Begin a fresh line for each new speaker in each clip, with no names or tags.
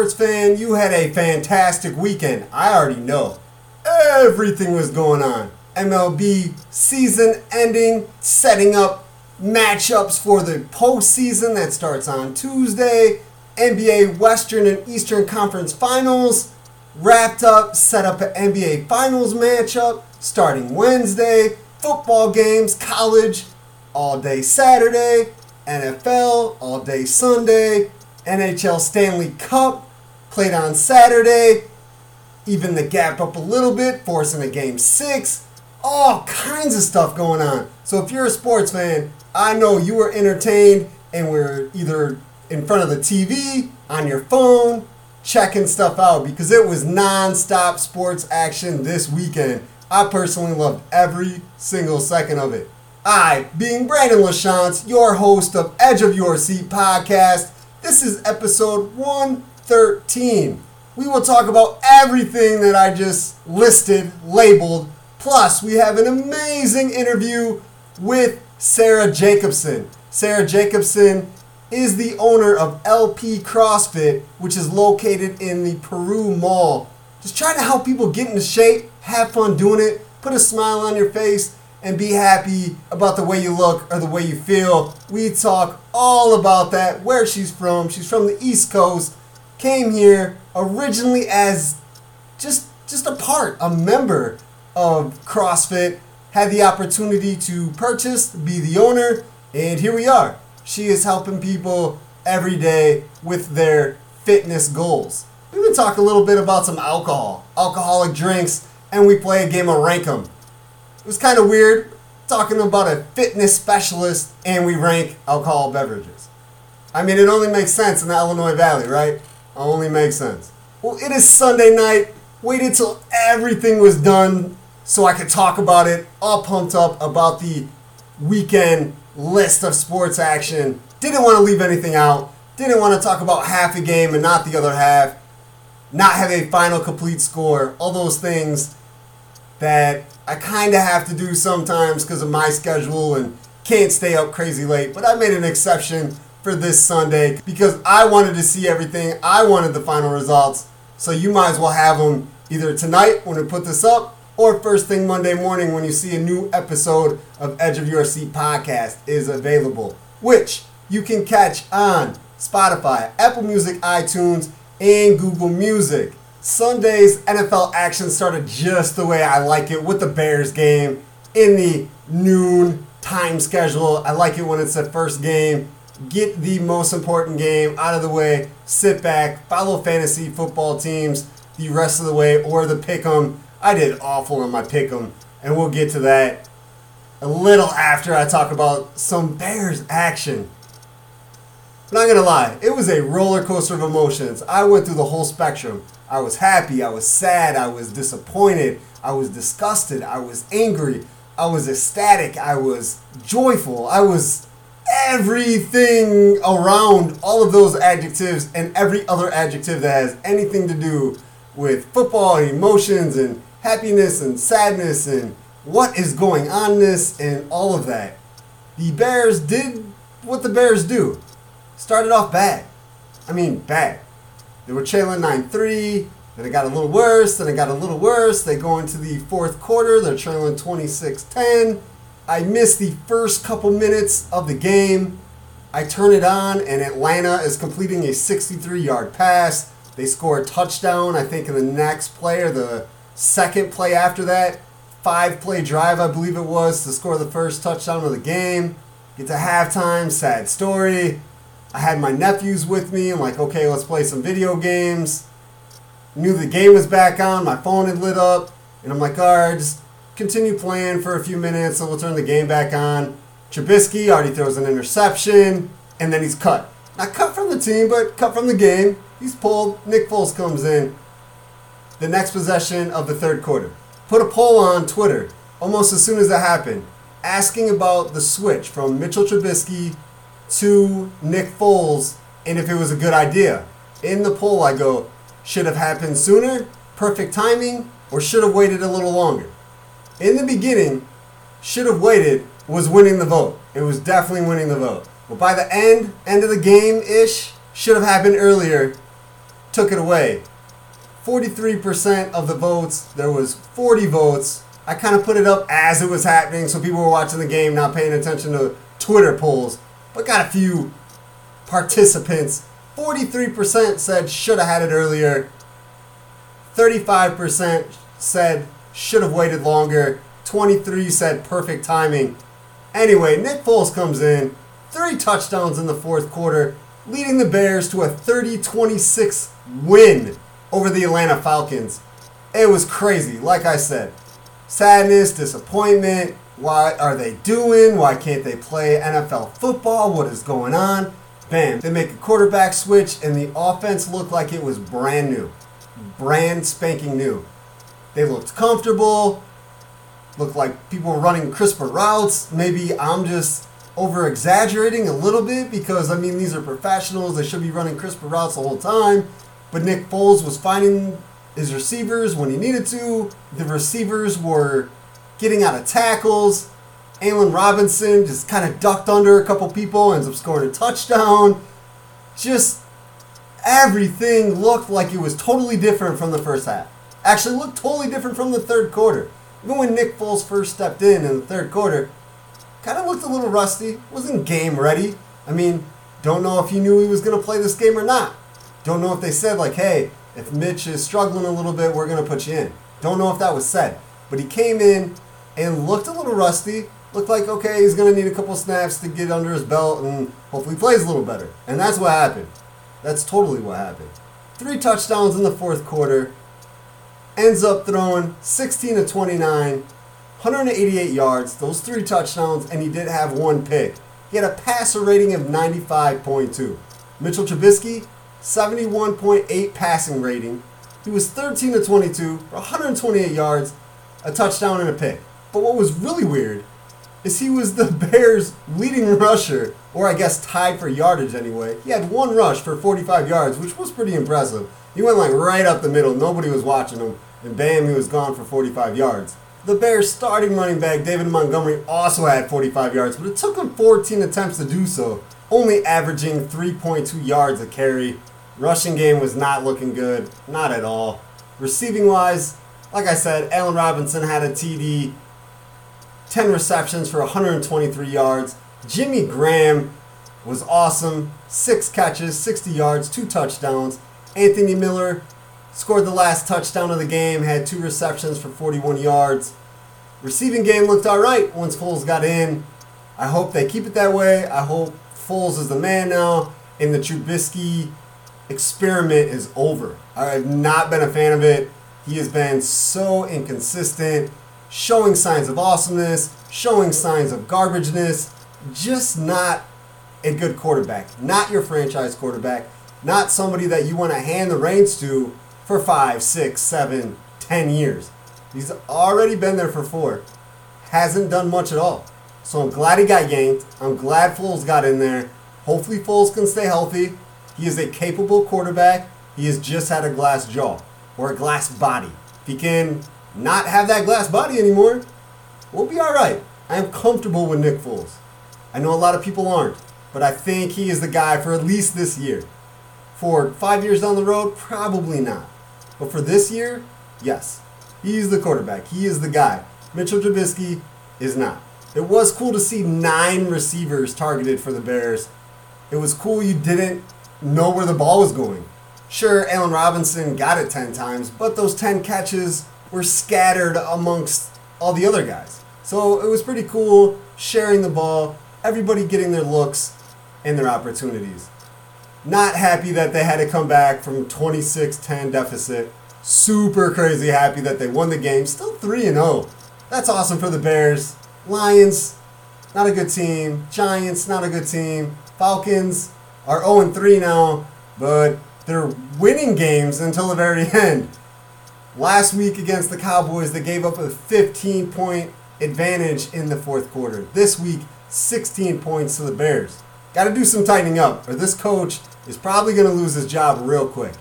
sports fan, you had a fantastic weekend. I already know. Everything was going on. MLB season ending, setting up matchups for the postseason that starts on Tuesday. NBA Western and Eastern Conference Finals wrapped up, set up an NBA Finals matchup starting Wednesday. Football games, college, all day Saturday. NFL, all day Sunday. NHL Stanley Cup, played on Saturday. Even the gap up a little bit, forcing a game six. All kinds of stuff going on. So if you're a sports fan, I know you were entertained and were either in front of the TV, on your phone, checking stuff out because it was non-stop sports action this weekend. I personally loved every single second of it. I, being Brandon LaChance, your host of Edge of Your Seat podcast, this is episode 113. We will talk about everything that I just listed, labeled, plus we have an amazing interview with Sarah Jacobson. Sarah Jacobson is the owner of LP CrossFit, which is located in the Peru Mall. Just trying to help people get into shape, have fun doing it, put a smile on your face, and be happy about the way you look or the way you feel. We talk all about that, where she's from. She's from the East Coast, came here originally as just just a part, a member of CrossFit, had the opportunity to purchase, be the owner, and here we are. She is helping people every day with their fitness goals. We even talk a little bit about some alcohol, alcoholic drinks, and we play a game of rank 'em. It was kind of weird talking about a fitness specialist and we rank alcohol beverages. I mean, it only makes sense in the Illinois Valley, right? Only makes sense. Well, it is Sunday night. Waited till everything was done so I could talk about it, all pumped up about the weekend list of sports action. Didn't want to leave anything out. Didn't want to talk about half a game and not the other half. Not have a final complete score. All those things that I kind of have to do sometimes because of my schedule and can't stay up crazy late. But I made an exception for this Sunday because I wanted to see everything. I wanted the final results. So you might as well have them either tonight when we put this up or first thing Monday morning when you see a new episode of Edge of Your Seat podcast is available, which you can catch on Spotify, Apple Music, iTunes, and Google Music. Sunday's NFL action started just the way I like it with the Bears game in the noon time schedule. I like it when it's the first game. Get the most important game out of the way. Sit back, follow fantasy football teams the rest of the way, or the pick 'em I did awful in my pick 'em, and we'll get to that a little after I talk about some Bears action. But not gonna lie, it was a roller coaster of emotions. I went through the whole spectrum. I was happy, I was sad, I was disappointed, I was disgusted, I was angry, I was ecstatic, I was joyful, I was everything around all of those adjectives and every other adjective that has anything to do with football emotions and happiness and sadness and what is going on this and all of that. The Bears did what the Bears do. Started off bad. I mean, bad. They were trailing 9 3. Then it got a little worse. Then it got a little worse. They go into the fourth quarter. They're trailing 26 10. I missed the first couple minutes of the game. I turn it on, and Atlanta is completing a 63 yard pass. They score a touchdown, I think, in the next play or the Second play after that, five play drive, I believe it was, to score the first touchdown of the game. Get to halftime, sad story. I had my nephews with me. I'm like, okay, let's play some video games. Knew the game was back on, my phone had lit up, and I'm like, all right, just continue playing for a few minutes so we'll turn the game back on. Trubisky already throws an interception, and then he's cut. Not cut from the team, but cut from the game. He's pulled. Nick Foles comes in the next possession of the third quarter. Put a poll on Twitter almost as soon as that happened, asking about the switch from Mitchell Trubisky to Nick Foles and if it was a good idea. In the poll, I go, should have happened sooner, perfect timing, or should have waited a little longer. In the beginning, should have waited was winning the vote. It was definitely winning the vote. But by the end, end of the game ish, should have happened earlier took it away. 43% of the votes, there was 40 votes. I kind of put it up as it was happening so people were watching the game, not paying attention to Twitter polls, but got a few participants. 43% said should have had it earlier. 35% said should have waited longer. 23 said perfect timing. Anyway, Nick Foles comes in, three touchdowns in the fourth quarter, leading the Bears to a 30 26 win over the Atlanta Falcons. It was crazy, like I said. Sadness, disappointment. Why are they doing? Why can't they play NFL football? What is going on? Bam. They make a quarterback switch, and the offense looked like it was brand new. Brand spanking new. They looked comfortable. Looked like people were running crisper routes. Maybe I'm just over exaggerating a little bit because, I mean, these are professionals. They should be running crisper routes the whole time. But Nick Foles was finding his receivers when he needed to. The receivers were getting out of tackles. Allen Robinson just kind of ducked under a couple people, ends up scoring a touchdown. Just everything looked like it was totally different from the first half. Actually, looked totally different from the third quarter. Even when Nick Foles first stepped in in the third quarter, kind of looked a little rusty. Wasn't game ready. I mean, don't know if he knew he was going to play this game or not. Don't know if they said, like, hey, if Mitch is struggling a little bit, we're going to put you in. Don't know if that was said. But he came in and looked a little rusty. Looked like, okay, he's going to need a couple snaps to get under his belt and hopefully plays a little better. And that's what happened. That's totally what happened. Three touchdowns in the fourth quarter. Ends up throwing 16 to 29, 188 yards, those three touchdowns, and he did have one pick. He had a passer rating of 95.2. Mitchell Trubisky, 71.8 passing rating. He was 13 to 22 for 128 yards, a touchdown, and a pick. But what was really weird is he was the Bears' leading rusher, or I guess tied for yardage anyway. He had one rush for 45 yards, which was pretty impressive. He went like right up the middle, nobody was watching him, and bam, he was gone for 45 yards. The Bears' starting running back, David Montgomery, also had 45 yards, but it took him 14 attempts to do so, only averaging 3.2 yards a carry. Rushing game was not looking good, not at all. Receiving wise, like I said, Allen Robinson had a TD, 10 receptions for 123 yards. Jimmy Graham was awesome, 6 catches, 60 yards, 2 touchdowns. Anthony Miller scored the last touchdown of the game, had 2 receptions for 41 yards. Receiving game looked all right once Foles got in. I hope they keep it that way. I hope Foles is the man now, and the Trubisky experiment is over. I've not been a fan of it. He has been so inconsistent, showing signs of awesomeness, showing signs of garbageness, just not a good quarterback. Not your franchise quarterback. Not somebody that you want to hand the reins to for five, six, seven, ten years. He's already been there for four. Hasn't done much at all. So I'm glad he got yanked. I'm glad Foles got in there. Hopefully Foles can stay healthy. He is a capable quarterback. He has just had a glass jaw or a glass body. If he can not have that glass body anymore, we'll be all right. I am comfortable with Nick Foles. I know a lot of people aren't, but I think he is the guy for at least this year. For five years down the road, probably not. But for this year, yes. He's the quarterback. He is the guy. Mitchell Trubisky is not. It was cool to see nine receivers targeted for the Bears. It was cool you didn't know where the ball was going. Sure, Allen Robinson got it 10 times, but those 10 catches were scattered amongst all the other guys. So it was pretty cool sharing the ball, everybody getting their looks and their opportunities. Not happy that they had to come back from 26 10 deficit. Super crazy happy that they won the game. Still 3 0. That's awesome for the Bears. Lions, not a good team. Giants, not a good team. Falcons are 0 3 now, but they're winning games until the very end. Last week against the Cowboys, they gave up a 15 point advantage in the fourth quarter. This week, 16 points to the Bears. Got to do some tightening up, or this coach is probably going to lose his job real quick.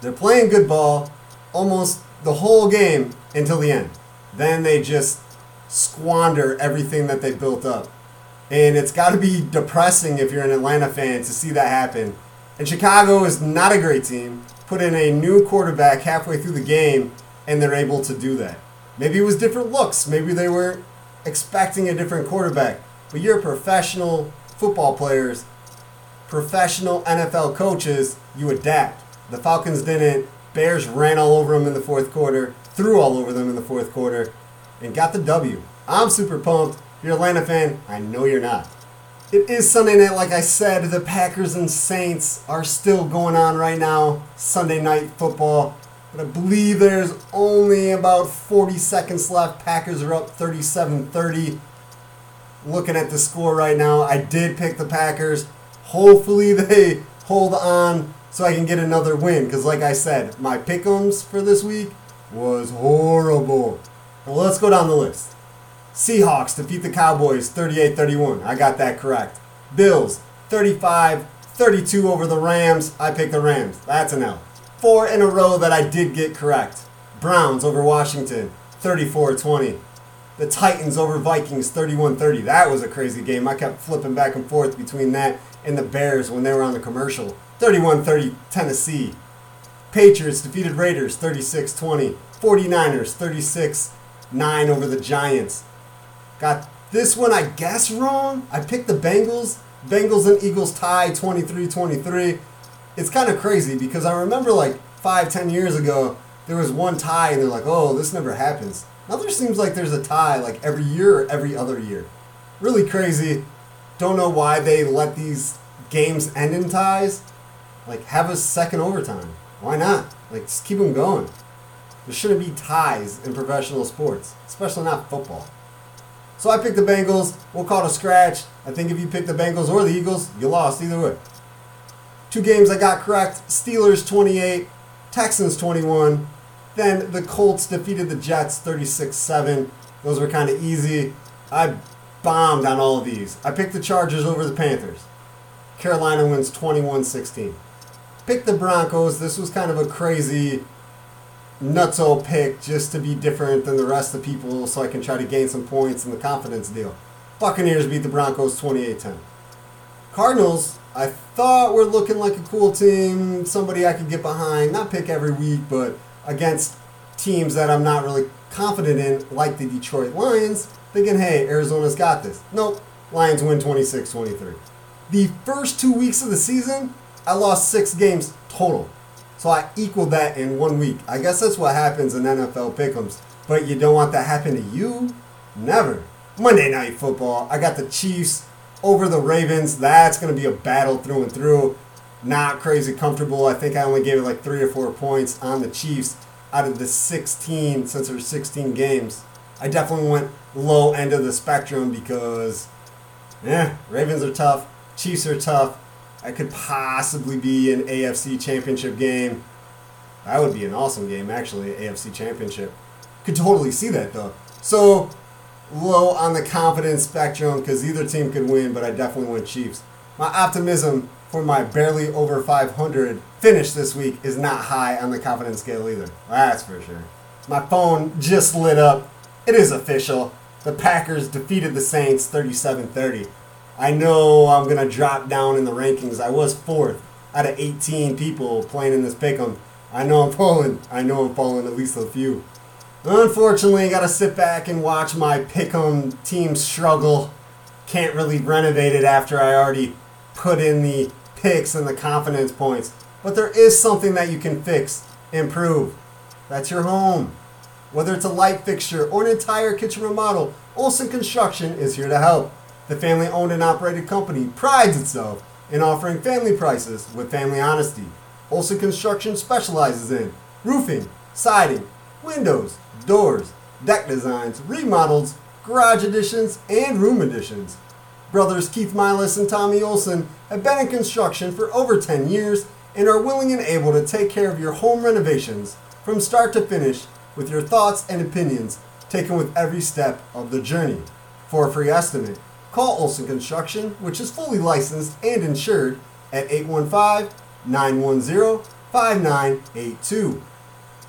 They're playing good ball almost the whole game until the end. Then they just squander everything that they built up. And it's got to be depressing if you're an Atlanta fan to see that happen. And Chicago is not a great team. put in a new quarterback halfway through the game and they're able to do that. Maybe it was different looks. Maybe they were expecting a different quarterback. But you're professional football players, professional NFL coaches, you adapt. The Falcons didn't. Bears ran all over them in the fourth quarter, threw all over them in the fourth quarter, and got the W. I'm super pumped. If you're a Atlanta fan, I know you're not. It is Sunday night, like I said. The Packers and Saints are still going on right now. Sunday night football. But I believe there's only about 40 seconds left. Packers are up 37 30. Looking at the score right now, I did pick the Packers. Hopefully, they hold on so I can get another win. Because, like I said, my pick'ems for this week was horrible. Well, let's go down the list. Seahawks defeat the Cowboys 38 31. I got that correct. Bills 35 32 over the Rams. I picked the Rams. That's an L four in a row that I did get correct. Browns over Washington, 34-20. The Titans over Vikings, 31-30. That was a crazy game. I kept flipping back and forth between that and the Bears when they were on the commercial. 31-30 Tennessee. Patriots defeated Raiders, 36-20. 49ers, 36-9 over the Giants. Got this one, I guess, wrong. I picked the Bengals. Bengals and Eagles tie 23-23 it's kind of crazy because I remember like five, ten years ago, there was one tie and they're like, oh, this never happens. Now there seems like there's a tie like every year or every other year. Really crazy. Don't know why they let these games end in ties. Like, have a second overtime. Why not? Like, just keep them going. There shouldn't be ties in professional sports, especially not football. So I picked the Bengals. We'll call it a scratch. I think if you pick the Bengals or the Eagles, you lost either way. Two games I got correct Steelers 28, Texans 21. Then the Colts defeated the Jets 36 7. Those were kind of easy. I bombed on all of these. I picked the Chargers over the Panthers. Carolina wins 21 16. Picked the Broncos. This was kind of a crazy nutso pick just to be different than the rest of people so I can try to gain some points in the confidence deal. Buccaneers beat the Broncos 28 10. Cardinals I thought we're looking like a cool team, somebody I could get behind, not pick every week, but against teams that I'm not really confident in, like the Detroit Lions, thinking, hey, Arizona's got this. Nope, Lions win 26 23. The first two weeks of the season, I lost six games total. So I equaled that in one week. I guess that's what happens in NFL pick'ems. But you don't want that happen to you? Never. Monday Night Football. I got the Chiefs over the Ravens. That's going to be a battle through and through. Not crazy comfortable. I think I only gave it like three or four points on the Chiefs out of the 16 since there's 16 games. I definitely went low end of the spectrum because, yeah, Ravens are tough, Chiefs are tough. I could possibly be an AFC Championship game. That would be an awesome game, actually, AFC Championship. Could totally see that though. So low on the confidence spectrum because either team could win, but I definitely went Chiefs. My optimism for my barely over 500 finish this week is not high on the confidence scale either. That's for sure. My phone just lit up. It is official. The Packers defeated the Saints 37 30. I know I'm going to drop down in the rankings. I was fourth out of 18 people playing in this pick 'em. I know I'm falling. I know I'm falling at least a few. Unfortunately, I got to sit back and watch my pick'em team struggle. Can't really renovate it after I already put in the picks and the confidence points. But there is something that you can fix, improve. That's your home. Whether it's a light fixture or an entire kitchen remodel, Olson Construction is here to help. The family owned and operated company prides itself in offering family prices with family honesty. Olson Construction specializes in roofing, siding, windows, doors, deck designs, remodels, garage additions, and room additions. Brothers Keith Milas and Tommy Olson have been in construction for over 10 years and are willing and able to take care of your home renovations from start to finish with your thoughts and opinions taken with every step of the journey. For a free estimate, call Olson Construction, which is fully licensed and insured, at 815 910 5982.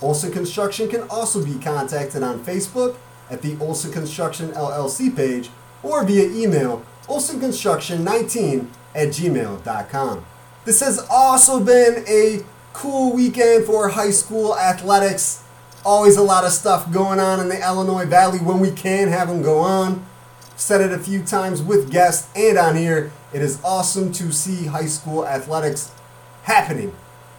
Olson Construction can also be contacted on Facebook at the Olson Construction LLC page or via email olsonconstruction19 at gmail.com. This has also been a cool weekend for high school athletics. Always a lot of stuff going on in the Illinois Valley when we can have them go on. Said it a few times with guests and on here. It is awesome to see high school athletics happening.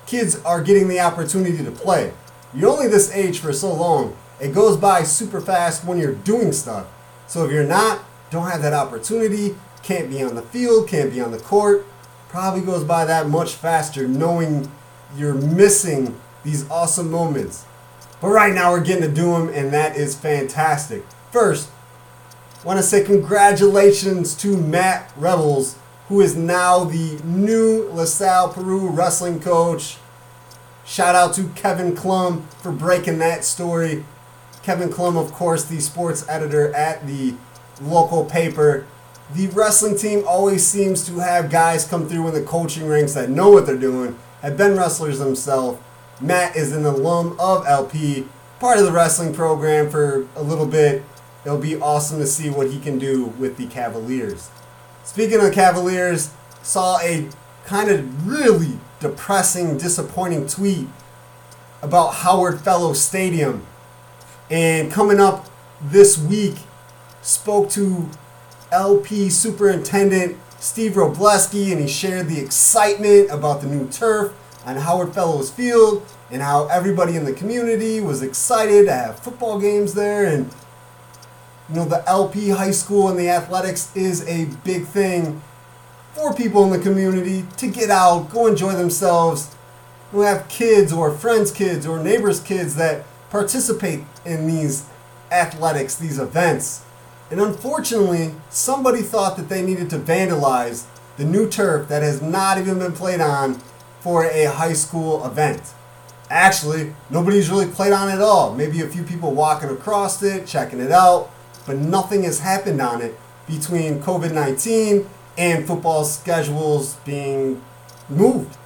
Kids are getting the opportunity to play. You're only this age for so long. It goes by super fast when you're doing stuff. So if you're not, don't have that opportunity, can't be on the field, can't be on the court, probably goes by that much faster knowing you're missing these awesome moments. But right now we're getting to do them, and that is fantastic. First, want to say congratulations to Matt Revels, who is now the new LaSalle Peru wrestling coach. Shout out to Kevin Chlum for breaking that story. Kevin Chlum, of course, the sports editor at the local paper. The wrestling team always seems to have guys come through in the coaching ranks that know what they're doing, have been wrestlers themselves. Matt is an alum of LP, part of the wrestling program for a little bit. It'll be awesome to see what he can do with the Cavaliers. Speaking of Cavaliers, saw a kind of really depressing, disappointing tweet about Howard Fellows Stadium. And coming up this week, spoke to LP Superintendent Steve Wrobleski, and he shared the excitement about the new turf on Howard Fellows Field and how everybody in the community was excited to have football games there. And, you know, the LP high school and the athletics is a big thing for people in the community to get out, go enjoy themselves, who have kids or friends' kids or neighbors' kids that participate in these athletics, these events. And unfortunately, somebody thought that they needed to vandalize the new turf that has not even been played on for a high school event. Actually, nobody's really played on it at all. Maybe a few people walking across it, checking it out, but nothing has happened on it between COVID 19 and football schedules being moved.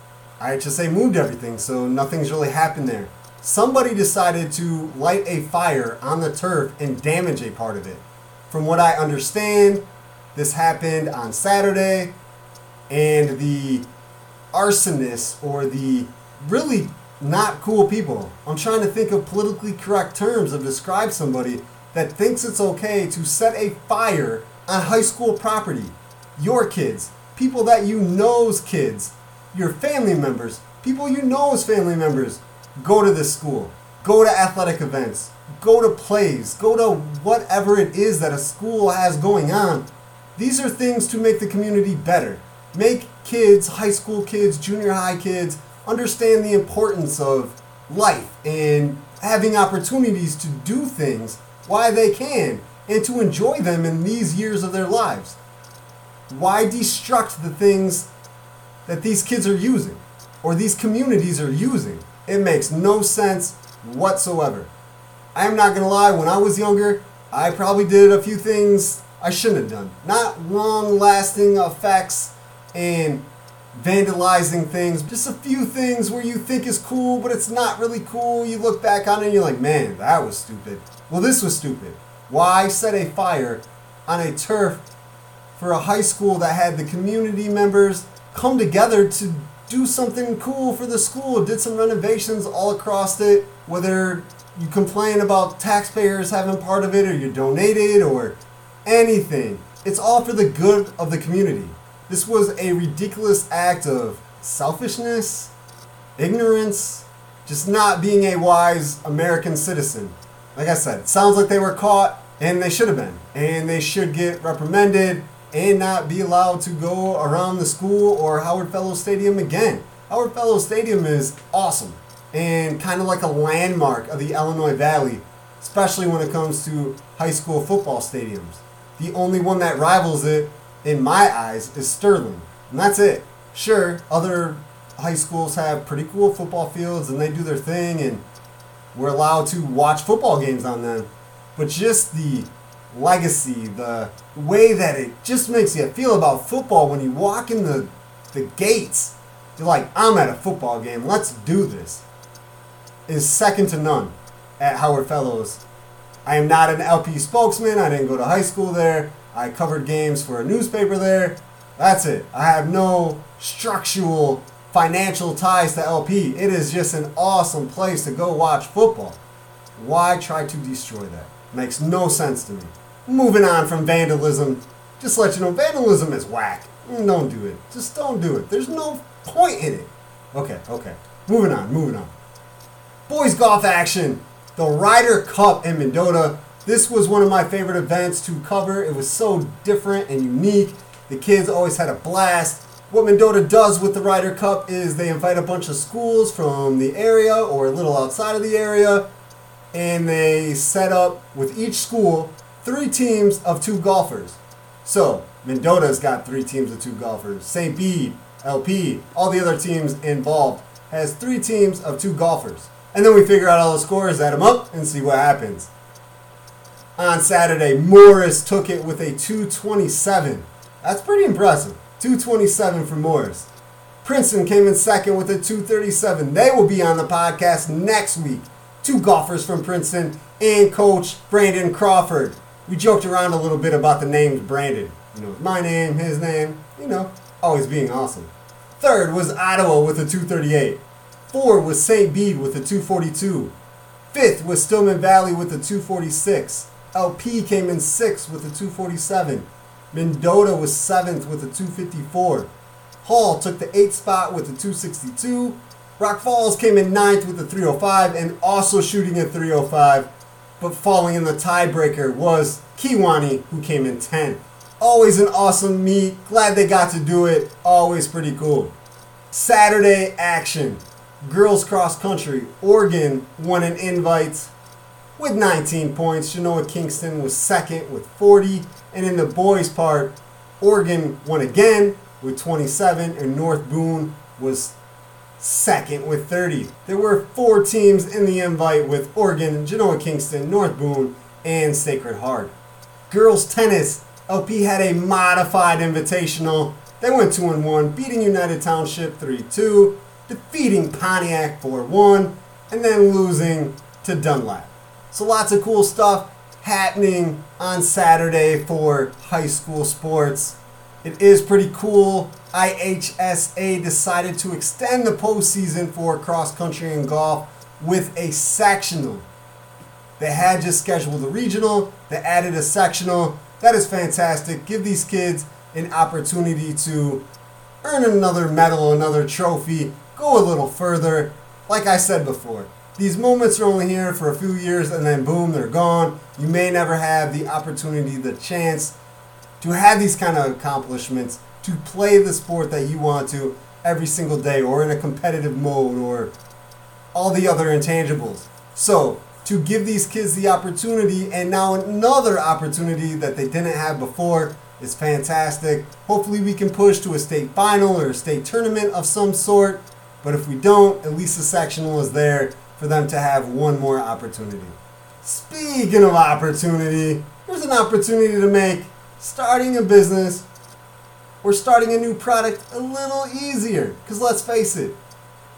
I should say moved everything, so nothing's really happened there. Somebody decided to light a fire on the turf and damage a part of it. From what I understand, this happened on Saturday, and the arsonists or the really not cool people. I'm trying to think of politically correct terms of describe somebody that thinks it's okay to set a fire on high school property. Your kids, people that you know's kids, your family members, people you know as family members, go to this school. Go to athletic events go to plays, go to whatever it is that a school has going on. These are things to make the community better. Make kids, high school kids, junior high kids, understand the importance of life and having opportunities to do things while they can and to enjoy them in these years of their lives. Why destruct the things that these kids are using or these communities are using? It makes no sense whatsoever. I am not gonna lie, when I was younger, I probably did a few things I shouldn't have done. Not long lasting effects and vandalizing things, just a few things where you think is cool, but it's not really cool. You look back on it and you're like, man, that was stupid. Well, this was stupid. Why set a fire on a turf for a high school that had the community members come together to do something cool for the school, did some renovations all across it, whether you complain about taxpayers having part of it or you donated or anything. It's all for the good of the community. This was a ridiculous act of selfishness, ignorance, just not being a wise American citizen. Like I said, it sounds like they were caught and they should have been. And they should get reprimanded and not be allowed to go around the school or Howard Fellows Stadium again. Howard Fellows Stadium is awesome and kind of like a landmark of the Illinois Valley, especially when it comes to high school football stadiums. The only one that rivals it, in my eyes, is Sterling. And that's it. Sure, other high schools have pretty cool football fields and they do their thing, and we're allowed to watch football games on them. But just the legacy, the way that it just makes you feel about football when you walk in the, the gates, you're like, I'm at a football game, let's do this is second to none at Howard Fellows. I am not an LP spokesman. I didn't go to high school there. I covered games for a newspaper there. That's it. I have no structural financial ties to LP. It is just an awesome place to go watch football. Why try to destroy that? Makes no sense to me. Moving on from vandalism, just let you know vandalism is whack. Mm, don't do it. Just don't do it. There's no point in it. Okay, okay. Moving on, moving on. Boys golf action. The Ryder Cup in Mendota. This was one of my favorite events to cover. It was so different and unique. The kids always had a blast. What Mendota does with the Ryder Cup is they invite a bunch of schools from the area or a little outside of the area, and they set up with each school three teams of two golfers. So Mendota's got three teams of two golfers. St. Bede, LP, all the other teams involved has three teams of two golfers. And then we figure out all the scores, add them up, and see what happens. On Saturday, Morris took it with a 227. That's pretty impressive. 227 for Morris. Princeton came in second with a 237. They will be on the podcast next week. Two golfers from Princeton and coach Brandon Crawford. We joked around a little bit about the names Brandon. You know, my name, his name, you know, always being awesome. Third was Ottawa with a 238. Fourth was St. Bede with a 242. Fifth was Stillman Valley with a 246. LP came in sixth with a 247. Mendota was seventh with a 254. Hall took the eighth spot with a 262. Rock Falls came in ninth with a 305 and also shooting at 305, but falling in the tiebreaker was Kewanee, who came in 10th. Always an awesome meet. Glad they got to do it. Always pretty cool. Saturday action. Girls cross country. Oregon won an invite with 19 points. Genoa Kingston was second with 40. And in the boys' part, Oregon won again with 27, and North Boone was second with 30. There were four teams in the invite with Oregon, Genoa Kingston, North Boone, and Sacred Heart. Girls tennis, LP had a modified invitational. They went 2 and 1, beating United Township 3 2, defeating Pontiac 4 1, and then losing to Dunlap. So lots of cool stuff happening on Saturday for high school sports. It is pretty cool. IHSA decided to extend the postseason for cross country and golf with a sectional. They had just scheduled the regional, they added a sectional. That is fantastic. Give these kids an opportunity to earn another medal, another trophy, go a little further. Like I said before, these moments are only here for a few years and then boom, they're gone. You may never have the opportunity, the chance to have these kind of accomplishments, to play the sport that you want to every single day or in a competitive mode or all the other intangibles. So, to give these kids the opportunity and now another opportunity that they didn't have before is fantastic. Hopefully, we can push to a state final or a state tournament of some sort. But if we don't, at least the sectional is there for them to have one more opportunity. Speaking of opportunity, there's an opportunity to make starting a business or starting a new product a little easier. Because let's face it,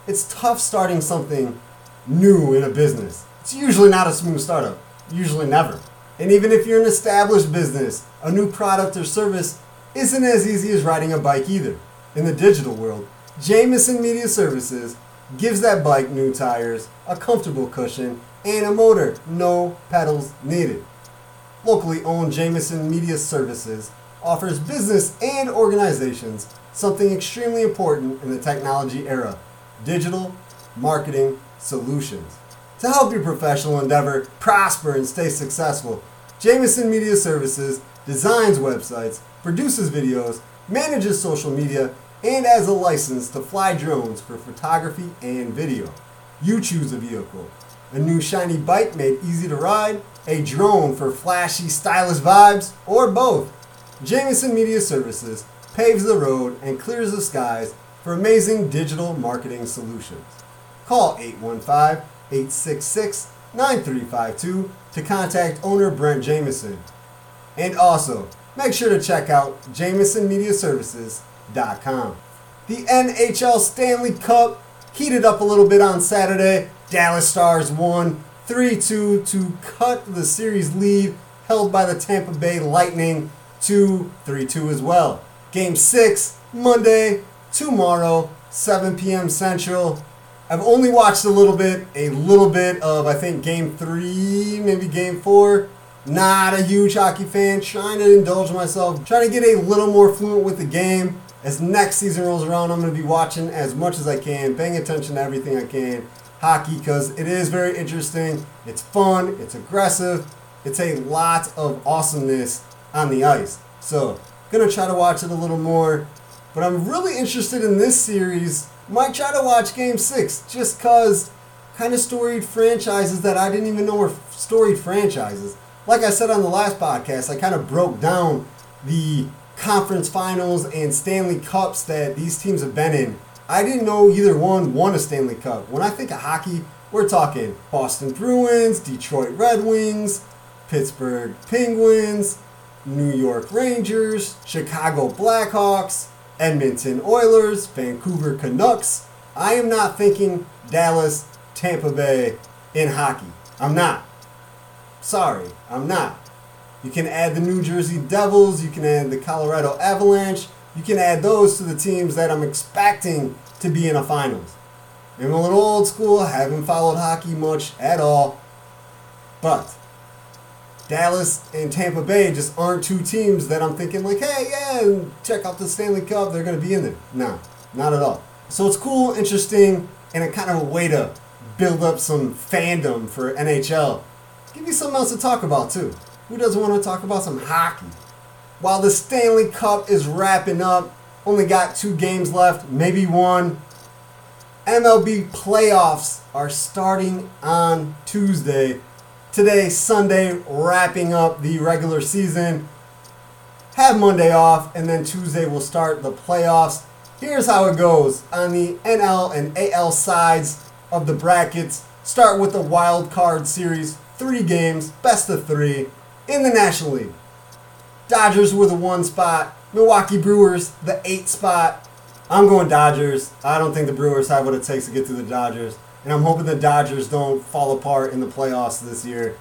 it's tough starting something new in a business. It's usually not a smooth startup, usually never. And even if you're an established business, a new product or service isn't as easy as riding a bike either. In the digital world, Jamison Media Services gives that bike new tires, a comfortable cushion, and a motor, no pedals needed. Locally owned Jamison Media Services offers business and organizations something extremely important in the technology era digital marketing solutions. To help your professional endeavor prosper and stay successful, Jamison Media Services designs websites, produces videos, manages social media, and has a license to fly drones for photography and video. You choose a vehicle. A new shiny bike made easy to ride, a drone for flashy, stylish vibes, or both. Jamison Media Services paves the road and clears the skies for amazing digital marketing solutions. Call 815 866 9352 to contact owner Brent Jamison. And also, make sure to check out The NHL Stanley Cup heated up a little bit on Saturday. Dallas Stars won 3 2 to cut the series lead held by the Tampa Bay Lightning to 3 2 as well. Game 6, Monday, tomorrow, 7 p.m. Central. I've only watched a little bit, a little bit of, I think, game three, maybe game four. Not a huge hockey fan, trying to indulge myself, trying to get a little more fluent with the game. As next season rolls around, I'm going to be watching as much as I can, paying attention to everything I can. Hockey, because it is very interesting, it's fun, it's aggressive, it's a lot of awesomeness on the ice. So, gonna try to watch it a little more. But I'm really interested in this series. Might try to watch Game 6 just because kind of storied franchises that I didn't even know were storied franchises. Like I said on the last podcast, I kind of broke down the conference finals and Stanley Cups that these teams have been in. I didn't know either one won a Stanley Cup. When I think of hockey, we're talking Boston Bruins, Detroit Red Wings, Pittsburgh Penguins, New York Rangers, Chicago Blackhawks, Edmonton Oilers, Vancouver Canucks. I am not thinking Dallas, Tampa Bay in hockey. I'm not. Sorry, I'm not. You can add the New Jersey Devils, you can add the Colorado Avalanche, you can add those to the teams that I'm expecting to be in a finals. I'm a little old school, haven't followed hockey much at all, but Dallas and Tampa Bay just aren't two teams that I'm thinking like, hey, yeah, check out the Stanley Cup. They're going to be in there. No, not at all. So it's cool, interesting, and a kind of a way to build up some fandom for NHL. Give me something else to talk about too. Who doesn't want to talk about some hockey? While the Stanley Cup is wrapping up, only got two games left, maybe one. MLB playoffs are starting on Tuesday today, Sunday, wrapping up the regular season. Have Monday off, and then Tuesday we'll start the playoffs. Here's how it goes on the NL and AL sides of the brackets. Start with the wild card series, three games, best of three in the National League. Dodgers were the one spot, Milwaukee Brewers the eight spot. I'm going Dodgers. I don't think the Brewers have what it takes to get to the Dodgers. And I'm hoping the Dodgers don't fall apart in the playoffs this year.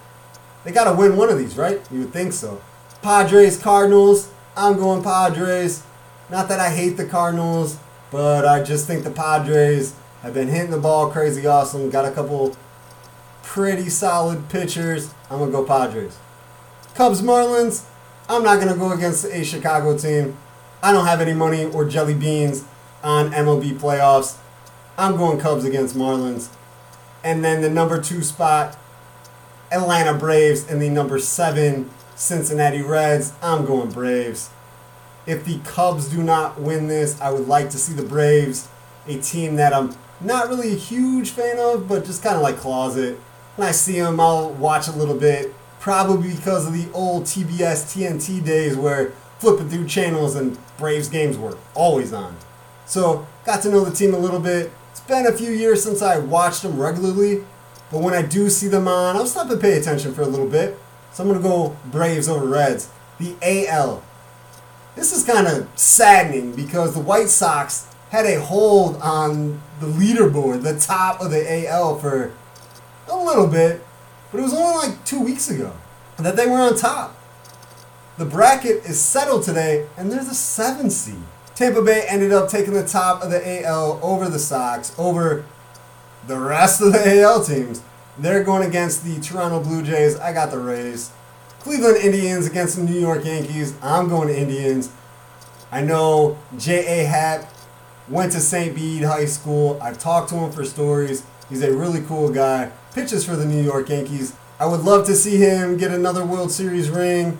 They got to win one of these, right? You would think so. Padres, Cardinals. I'm going Padres. Not that I hate the Cardinals, but I just think the Padres have been hitting the ball crazy awesome. Got a couple pretty solid pitchers. I'm going to go Padres. Cubs, Marlins. I'm not going to go against a Chicago team. I don't have any money or jelly beans on MLB playoffs. I'm going Cubs against Marlins. And then the number two spot, Atlanta Braves, and the number seven, Cincinnati Reds. I'm going Braves. If the Cubs do not win this, I would like to see the Braves, a team that I'm not really a huge fan of, but just kind of like closet. When I see them, I'll watch a little bit. Probably because of the old TBS TNT days where flipping through channels and Braves games were always on. So, got to know the team a little bit It's been a few years since I watched them regularly, but when I do see them on, I'll stop and pay attention for a little bit. So I'm going to go Braves over Reds. The AL. This is kind of saddening because the White Sox had a hold on the leaderboard, the top of the AL for a little bit, but it was only like two weeks ago that they were on top. The bracket is settled today, and there's a seven seed. Tampa Bay ended up taking the top of the AL over the Sox, over the rest of the AL teams. They're going against the Toronto Blue Jays. I got the Rays. Cleveland Indians against the New York Yankees. I'm going to Indians. I know J.A. Happ went to St. Bede High School. I've talked to him for stories. He's a really cool guy. Pitches for the New York Yankees. I would love to see him get another World Series ring,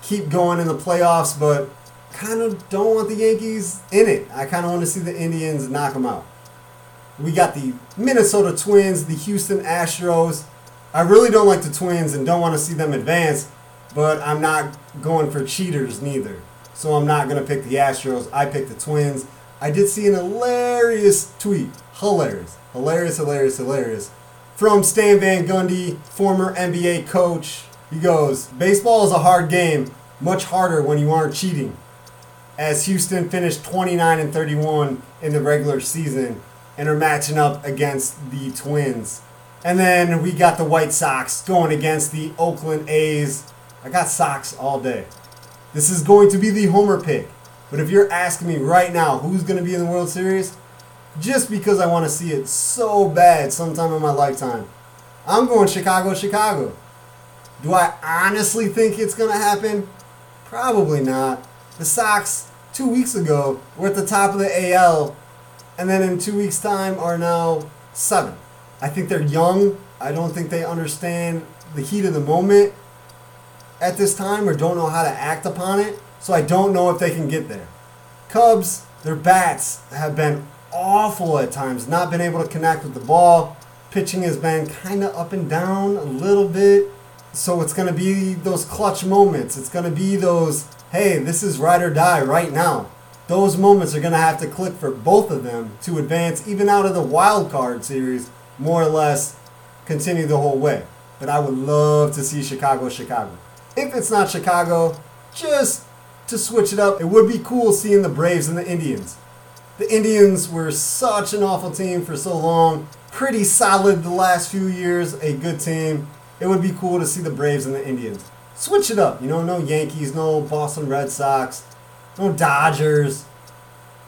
keep going in the playoffs, but kind of don't want the Yankees in it. I kind of want to see the Indians knock them out. We got the Minnesota Twins, the Houston Astros. I really don't like the Twins and don't want to see them advance, but I'm not going for cheaters neither. So I'm not going to pick the Astros. I picked the Twins. I did see an hilarious tweet. Hilarious. Hilarious, hilarious, hilarious. From Stan Van Gundy, former NBA coach. He goes, Baseball is a hard game, much harder when you aren't cheating as Houston finished 29 and 31 in the regular season and are matching up against the Twins. And then we got the White Sox going against the Oakland A's. I got Sox all day. This is going to be the homer pick. But if you're asking me right now who's going to be in the World Series, just because I want to see it so bad sometime in my lifetime. I'm going Chicago, Chicago. Do I honestly think it's going to happen? Probably not. The Sox, two weeks ago, were at the top of the AL, and then in two weeks' time are now seven. I think they're young. I don't think they understand the heat of the moment at this time or don't know how to act upon it. So I don't know if they can get there. Cubs, their bats have been awful at times, not been able to connect with the ball. Pitching has been kind of up and down a little bit. So it's going to be those clutch moments. It's going to be those, hey, this is ride or die right now. Those moments are going to have to click for both of them to advance even out of the wild card series, more or less continue the whole way. But I would love to see Chicago, Chicago. If it's not Chicago, just to switch it up, it would be cool seeing the Braves and the Indians. The Indians were such an awful team for so long, pretty solid the last few years, a good team. It would be cool to see the Braves and the Indians. Switch it up, you know, no Yankees, no Boston Red Sox, no Dodgers.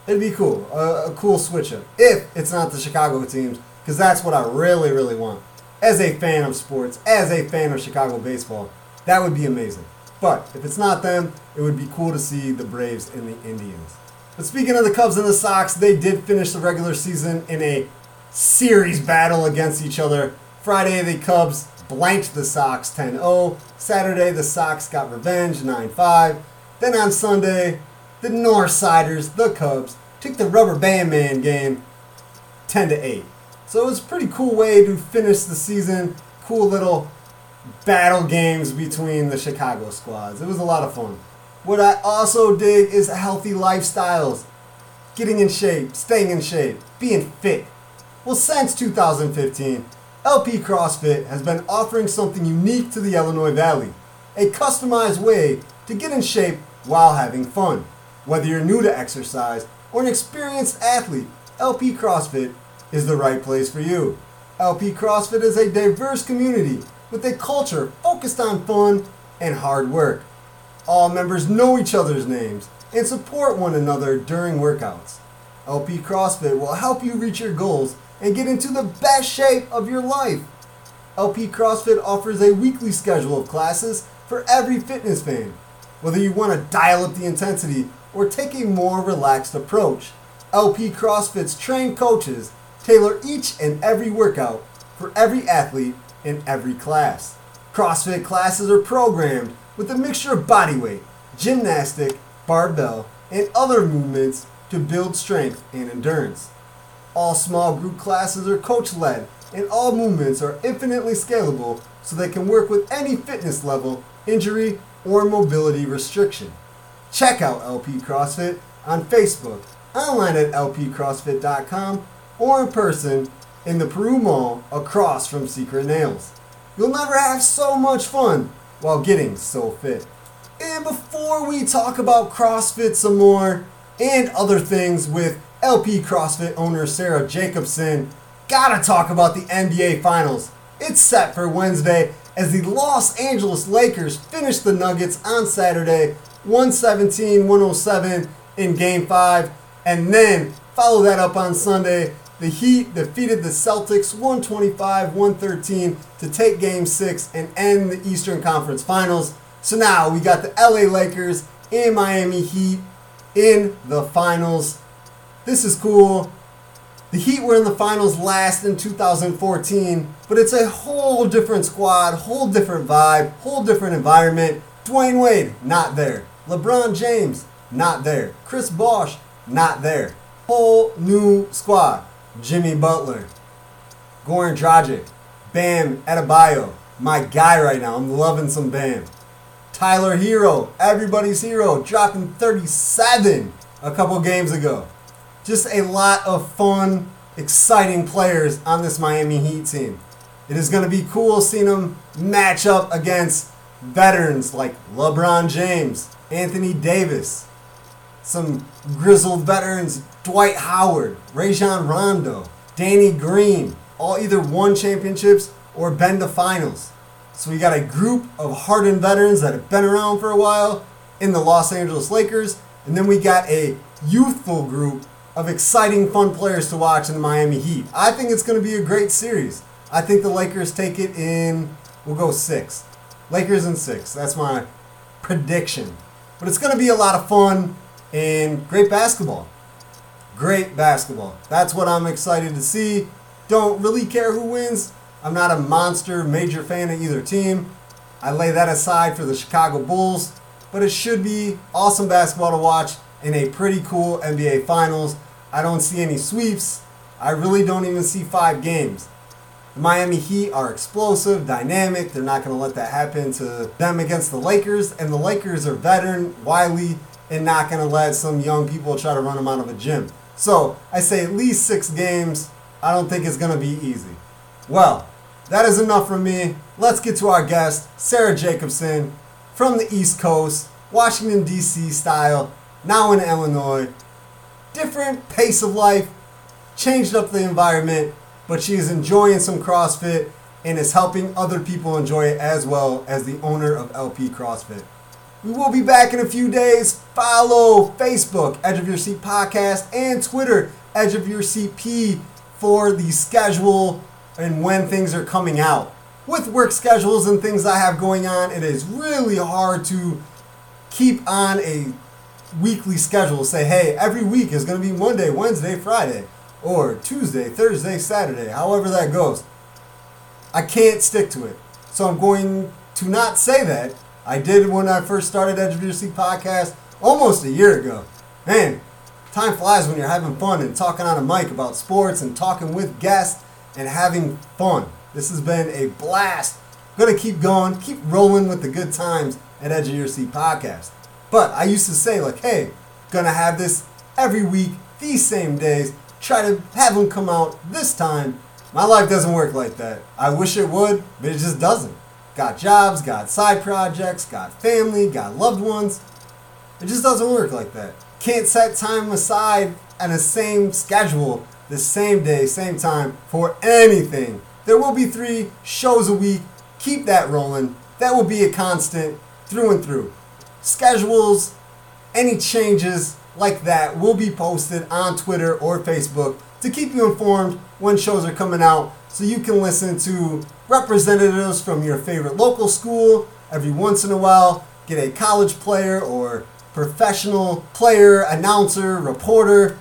It'd be cool, a, a cool switch up. If it's not the Chicago teams, because that's what I really, really want. As a fan of sports, as a fan of Chicago baseball, that would be amazing. But if it's not them, it would be cool to see the Braves and the Indians. But speaking of the Cubs and the Sox, they did finish the regular season in a series battle against each other. Friday, the Cubs blanked the Sox 10 0. Saturday, the Sox got revenge 9 5. Then on Sunday, the Northsiders, the Cubs, took the Rubber Band Man game 10 8. So it was a pretty cool way to finish the season. Cool little battle games between the Chicago squads. It was a lot of fun. What I also dig is healthy lifestyles. Getting in shape, staying in shape, being fit. Well, since 2015, LP CrossFit has been offering something unique to the Illinois Valley a customized way to get in shape while having fun. Whether you're new to exercise or an experienced athlete, LP CrossFit is the right place for you. LP CrossFit is a diverse community with a culture focused on fun and hard work. All members know each other's names and support one another during workouts. LP CrossFit will help you reach your goals and get into the best shape of your life. LP CrossFit offers a weekly schedule of classes for every fitness fan. Whether you want to dial up the intensity or take a more relaxed approach, LP CrossFit's trained coaches tailor each and every workout for every athlete in every class. CrossFit classes are programmed with a mixture of bodyweight, gymnastic, barbell, and other movements to build strength and endurance. All small group classes are coach led, and all movements are infinitely scalable so they can work with any fitness level, injury, or mobility restriction. Check out LP CrossFit on Facebook, online at lpcrossfit.com, or in person in the Peru Mall across from Secret Nails. You'll never have so much fun while getting so fit. And before we talk about CrossFit some more and other things with LP CrossFit owner Sarah Jacobson, gotta talk about the NBA Finals. It's set for Wednesday as the Los Angeles Lakers finish the Nuggets on Saturday 117 107 in Game 5, and then follow that up on Sunday the Heat defeated the Celtics 125 113 to take game six and end the Eastern Conference Finals. So now we got the LA Lakers and Miami Heat in the finals. This is cool. The Heat were in the finals last in 2014, but it's a whole different squad, whole different vibe, whole different environment. Dwyane Wade, not there. LeBron James, not there. Chris Bosh, not there. Whole new squad. Jimmy Butler, Goran Dragic, Bam Adebayo, my guy right now. I'm loving some Bam. Tyler Herro, everybody's hero, dropping 37 a couple games ago. Just a lot of fun, exciting players on this Miami Heat team. It is going to be cool seeing them match up against veterans like LeBron James, Anthony Davis, some grizzled veterans Dwight Howard, Rajon Rondo, Danny Green, all either won championships or been to finals. So we got a group of hardened veterans that have been around for a while in the Los Angeles Lakers, and then we got a youthful group of exciting, fun players to watch in the Miami Heat. I think it's going to be a great series. I think the Lakers take it in, we'll go six. Lakers in six. That's my prediction. But it's going to be a lot of fun and great basketball. Great basketball. That's what I'm excited to see. Don't really care who wins. I'm not a monster major fan of either team. I lay that aside for the Chicago Bulls. But it should be awesome basketball to watch in a pretty cool NBA Finals. I don't see any sweeps. I really don't even see five games. The Miami Heat are explosive, dynamic. They're not going to let that happen to them against the Lakers. And the Lakers are veteran, wily, and not going to let some young people try to run them out of a gym. So I say at least six games. I don't think it's going to be easy. Well, that is enough from me. Let's get to our guest, Sarah Jacobson from the East Coast, Washington, D.C. style, now in Illinois. Different pace of life, changed up the environment, but she is enjoying some CrossFit and is helping other people enjoy it as well as the owner of LP CrossFit. We will be back in a few days. Follow Facebook, Edge of Your Seat Podcast, and Twitter, Edge of Your CP, for the schedule and when things are coming out. With work schedules and things I have going on, it is really hard to keep on a weekly schedule. Say, hey, every week is going to be Monday, Wednesday, Friday, or Tuesday, Thursday, Saturday, however that goes. I can't stick to it. So I'm going to not say that. I did when I first started Edge of Your Seat podcast almost a year ago. Man, time flies when you're having fun and talking on a mic about sports and talking with guests and having fun. This has been a blast. I'm gonna keep going, keep rolling with the good times at Edge of Your Seat podcast. But I used to say, like, hey, gonna have this every week, these same days, try to have them come out this time. My life doesn't work like that. I wish it would, but it just doesn't. Got jobs, got side projects, got family, got loved ones. It just doesn't work like that. Can't set time aside and the same schedule, the same day, same time for anything. There will be three shows a week. Keep that rolling. That will be a constant through and through. Schedules, any changes like that will be posted on Twitter or Facebook to keep you informed when shows are coming out so you can listen to representatives from your favorite local school every once in a while, get a college player or professional player, announcer, reporter.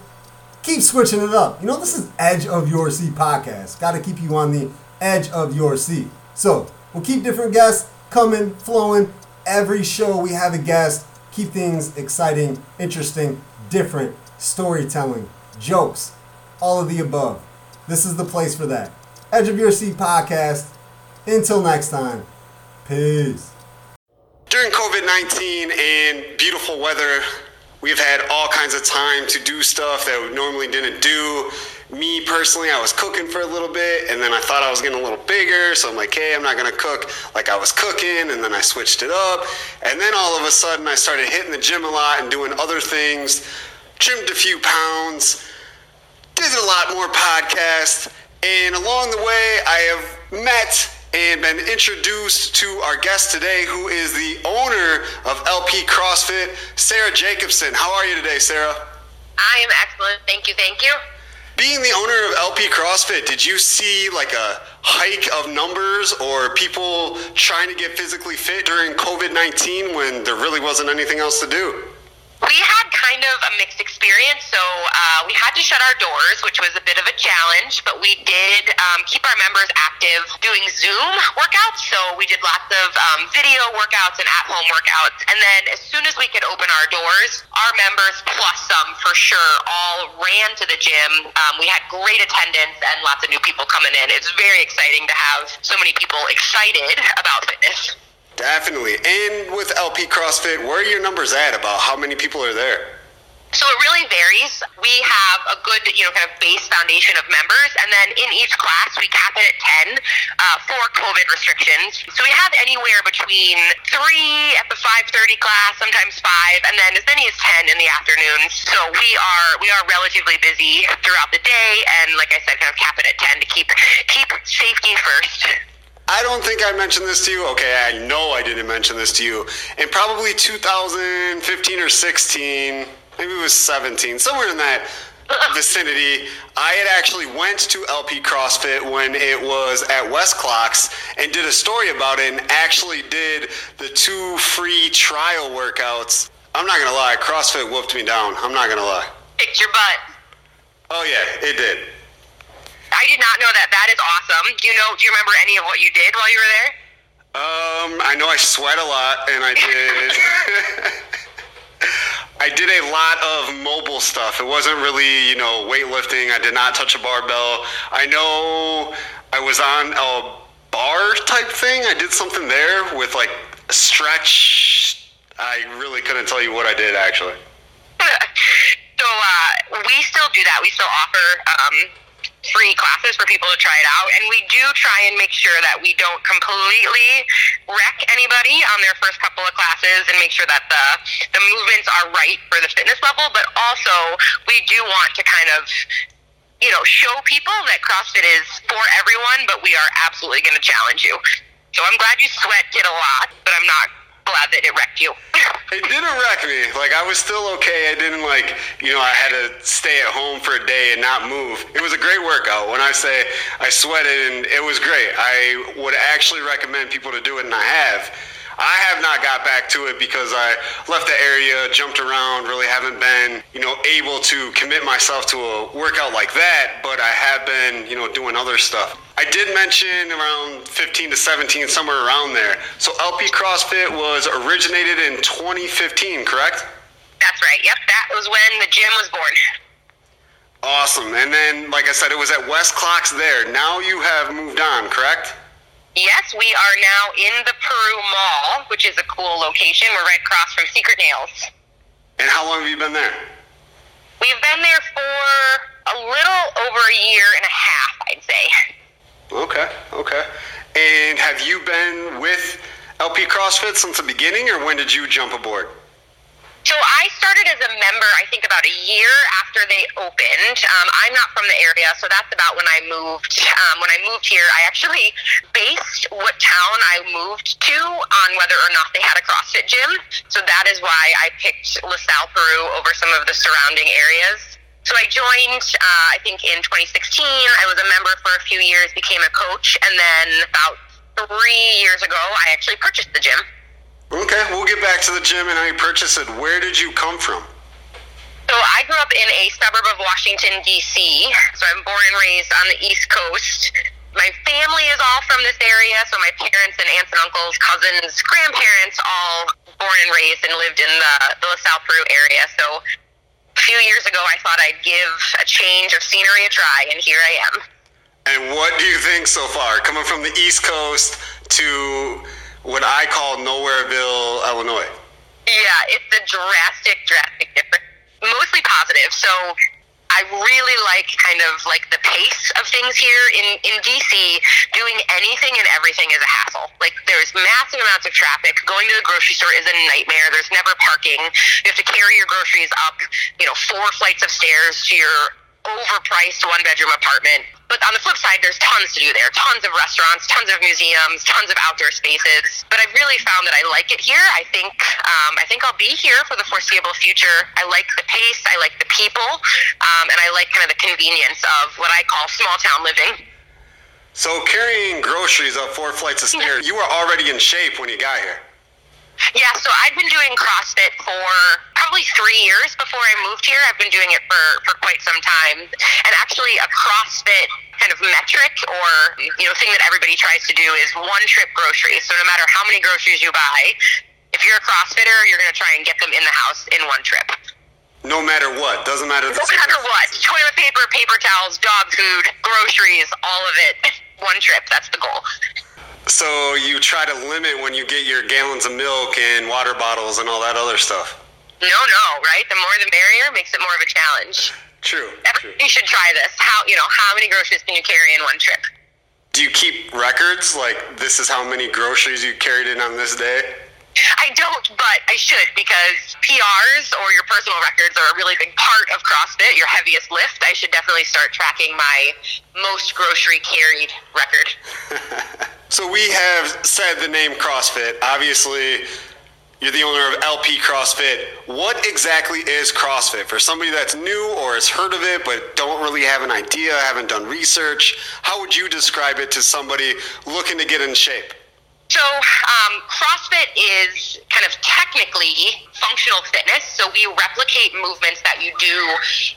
Keep switching it up. You know, this is Edge of Your Seat podcast. Got to keep you on the edge of your seat. So, we'll keep different guests coming, flowing. Every show we have a guest. Keep things exciting, interesting, different, storytelling, jokes, all of the above. This is the place for that. Edge of Your Seat podcast. Until next time, peace.
During COVID 19 and beautiful weather, we've had all kinds of time to do stuff that we normally didn't do. Me personally, I was cooking for a little bit and then I thought I was getting a little bigger. So I'm like, hey, I'm not going to cook like I was cooking. And then I switched it up. And then all of a sudden, I started hitting the gym a lot and doing other things, trimmed a few pounds, did a lot more podcasts. And along the way, I have met and been introduced to our guest today, who is the owner of LP CrossFit, Sarah Jacobson. How are you today, Sarah?
I am excellent. Thank you. Thank you.
Being the owner of LP CrossFit, did you see like a hike of numbers or people trying to get physically fit during COVID 19 when there really wasn't anything else to do?
We had kind of a mixed experience. So uh, we had to shut our doors, which was a bit of a challenge, but we did um, keep our members active doing Zoom workouts. So we did lots of um, video workouts and at home workouts. And then as soon as we could open our doors, our members, plus some for sure, all ran to the gym. Um, we had great attendance and lots of new people coming in. It's very exciting to have so many people excited about fitness.
Definitely. And with LP CrossFit, where are your numbers at about how many people are there?
So it really varies. We have a good, you know, kind of base foundation of members, and then in each class we cap it at 10 uh, for COVID restrictions. So we have anywhere between three at the 5:30 class, sometimes five, and then as many as 10 in the afternoons. So we are we are relatively busy throughout the day, and like I said, kind of cap it at 10 to keep keep safety first.
I don't think I mentioned this to you. Okay, I know I didn't mention this to you. In probably 2015 or 16, maybe it was 17, somewhere in that,
vicinity. I had actually went to LP CrossFit when it was at Westclox and did a story about it and actually did the two free trial workouts. I'm not gonna lie, CrossFit whooped me down. I'm not gonna lie.
Kicked your butt.
Oh yeah, it did.
I did not know that. That is awesome. Do you know? Do you remember any of what you did while you were there?
Um, I know I sweat a lot, and I did. I did a lot of mobile stuff. It wasn't really, you know, weightlifting. I did not touch a barbell. I know I was on a bar type thing. I did something there with like a stretch. I really couldn't tell you what I did actually.
so uh, we still do that. We still offer um, free classes for people to try it out. And we do try and make sure that we don't completely wreck anybody on their first couple of classes and make sure that the, the movements are right for the fitness level. But also, we do want to kind of you know, show people that CrossFit is for everyone, but we are absolutely going to challenge you. So I'm glad you sweat did a lot, but I'm not glad that it wrecked you.
it didn't wreck me. Like I was still okay. I didn't like, you know, I had to stay at home for a day and not move. It was a great workout. When I say I sweated and it was great. I would actually recommend people to do it and I have. I have not got back to it because I left the area, jumped around, really haven't been, you know, able to commit myself to a workout like that, but I have been, you know, doing other stuff. I did mention around 15 to 17, somewhere around there. So LP CrossFit was originated in 2015, correct?
That's right. Yep, that was when the gym was born.
Awesome. And then, like I said, it was at Westclox there. Now you have moved on, correct?
Yes, we are now in the Peru Mall, which is a cool location. We're right across from Secret Nails.
And how long have you been there?
We've been there for a little over a year and a half, I'd say.
Okay, okay. And have you been with LP CrossFit since the beginning, or when did you jump aboard?
So I started as a member, I think, about a year after they opened. Um, I'm not from the area, so that's about when I moved. Um, when I moved here, I actually based what town I moved to on whether or not they had a CrossFit gym. So that is why I picked LaSalle, Peru over some of the surrounding areas. So I joined, uh, I think, in 2016. I was a member for a few years, became a coach, and then about three years ago, I actually purchased the gym.
Okay, we'll get back to the gym and how you purchased it. Where did you come from?
So I grew up in a suburb of Washington, D.C. So I'm born and raised on the East Coast. My family is all from this area, so my parents and aunts and uncles, cousins, grandparents, all born and raised and lived in the, the LaSalle, Peru area. So a few years ago, I thought I'd give a change of scenery a try, and here I am.
And what do you think so far, coming from the East Coast to what I call Nowhereville, Illinois.
Yeah, it's a drastic, drastic difference. Mostly positive. So I really like kind of like the pace of things here in, in DC. Doing anything and everything is a hassle. Like there's massive amounts of traffic. Going to the grocery store is a nightmare. There's never parking. You have to carry your groceries up, you know, four flights of stairs to your overpriced one bedroom apartment. But on the flip side, there's tons to do there. Tons of restaurants, tons of museums, tons of outdoor spaces. But I've really found that I like it here. I think um, I think I'll be here for the foreseeable future. I like the pace. I like the people, um, and I like kind of the convenience of what I call small town living.
So carrying groceries up four flights of stairs, you were already in shape when you got here.
Yeah, so I'd been doing CrossFit for probably three years before I moved here. I've been doing it for, for quite some time. And actually, a CrossFit kind of metric or you know thing that everybody tries to do is one trip groceries. So no matter how many groceries you buy, if you're a CrossFitter, you're going to try and get them in the house in one trip.
No matter what, doesn't matter.
No matter what, toilet paper, paper towels, dog food, groceries, all of it, one trip. That's the goal.
So you try to limit when you get your gallons of milk and water bottles and all that other stuff.
No, no, right? The more the merrier makes it more of a challenge.
True.
Everybody true. should try this. How you know how many groceries can you carry in one trip?
Do you keep records? Like this is how many groceries you carried in on this day?
I don't, but I should because PRs or your personal records are a really big part of CrossFit, your heaviest lift. I should definitely start tracking my most grocery carried record.
so we have said the name CrossFit. Obviously, You're the owner of LP CrossFit. What exactly is CrossFit? For somebody that's new or has heard of it but don't really have an idea, haven't done research, how would you describe it to somebody looking to get in shape?
So, um, CrossFit is kind of technically functional fitness. So, we replicate movements that you do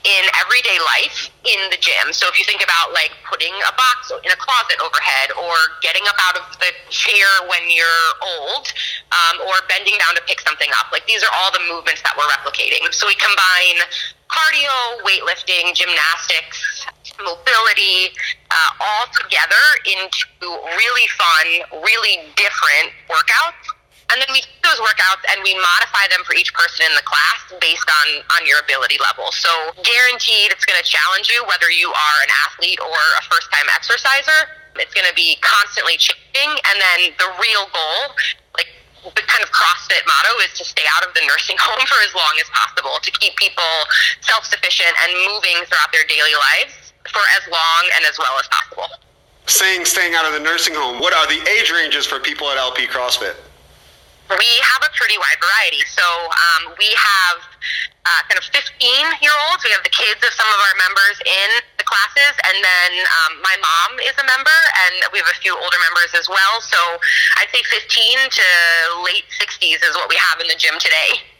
in everyday life in the gym. So, if you think about like putting a box in a closet overhead, or getting up out of the chair when you're old, um, or bending down to pick something up, like these are all the movements that we're replicating. So, we combine cardio, weightlifting, gymnastics, mobility, uh, all together into really fun, really different workouts. And then we those workouts and we modify them for each person in the class based on, on your ability level. So guaranteed it's going to challenge you whether you are an athlete or a first time exerciser. It's going to be constantly changing. And then the real goal, like the kind of CrossFit motto is to stay out of the nursing home for as long as possible, to keep people self sufficient and moving throughout their daily lives for as long and as well as possible.
Saying staying out of the nursing home, what are the age ranges for people at LP CrossFit?
We have a pretty wide variety. So um, we have uh, kind of 15 year olds. We have the kids of some of our members in the classes, and then um, my mom is a member, and we have a few older members as well. So I'd say 15 to late 60s is what we have in the gym today.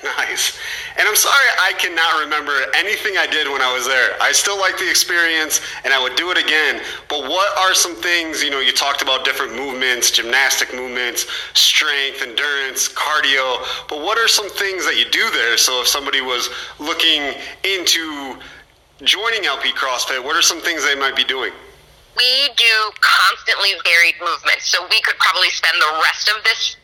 Nice. And I'm sorry I cannot remember anything I did when I was there. I still like the experience and I would do it again. But what are some things, you know, you talked about different movements, gymnastic movements, strength, endurance, cardio. But what are some things that you do there? So if somebody was looking into joining LP CrossFit, what are some things they might be doing?
We do constantly varied movements. So we could probably spend the rest of this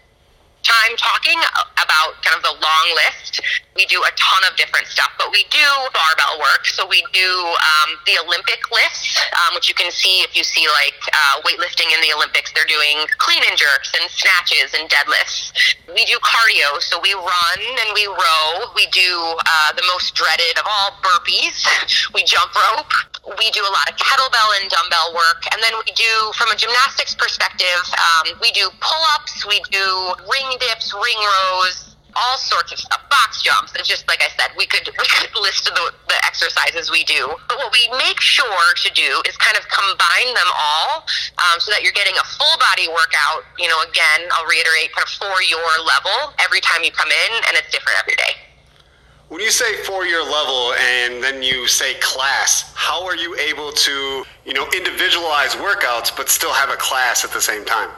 time talking about kind of the long list. We do a ton of different stuff, but we do barbell work. So we do um, the Olympic lifts, um, which you can see if you see like uh, weightlifting in the Olympics, they're doing clean and jerks and snatches and deadlifts. We do cardio, so we run and we row. We do uh, the most dreaded of all burpees. we jump rope. We do a lot of kettlebell and dumbbell work, and then we do, from a gymnastics perspective, um, we do pull-ups. We do ring dips, ring rows, all sorts of stuff, box jumps. And just like I said, we could we could list the, the exercises we do. But what we make sure to do is kind of combine them all um, so that you're getting a full body workout. You know, again, I'll reiterate, kind of for your level every time you come in, and it's different every day.
When you say for your level and then you say class, how are you able to, you know, individualize workouts but still have a class at the same time?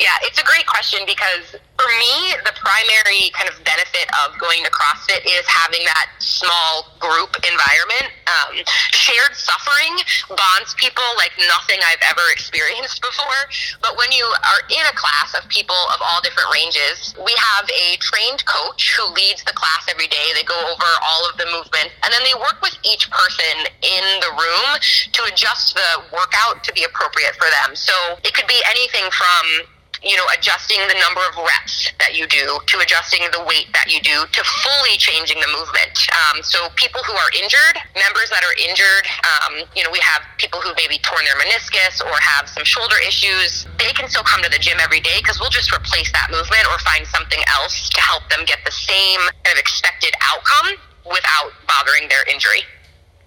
Yeah, it's a great question because for me, the primary kind of benefit of going to CrossFit is having that small group environment. Um, shared suffering bonds people like nothing I've ever experienced before. But when you are in a class of people of all different ranges, we have a trained coach who leads the class every day. They go over all of the movements and then they work with each person in the room to adjust the workout to be appropriate for them. So it could be anything from you know, adjusting the number of reps that you do, to adjusting the weight that you do, to fully changing the movement. Um, so people who are injured, members that are injured, um, you know, we have people who maybe torn their meniscus or have some shoulder issues. They can still come to the gym every day because we'll just replace that movement or find something else to help them get the same kind of expected outcome without bothering their injury.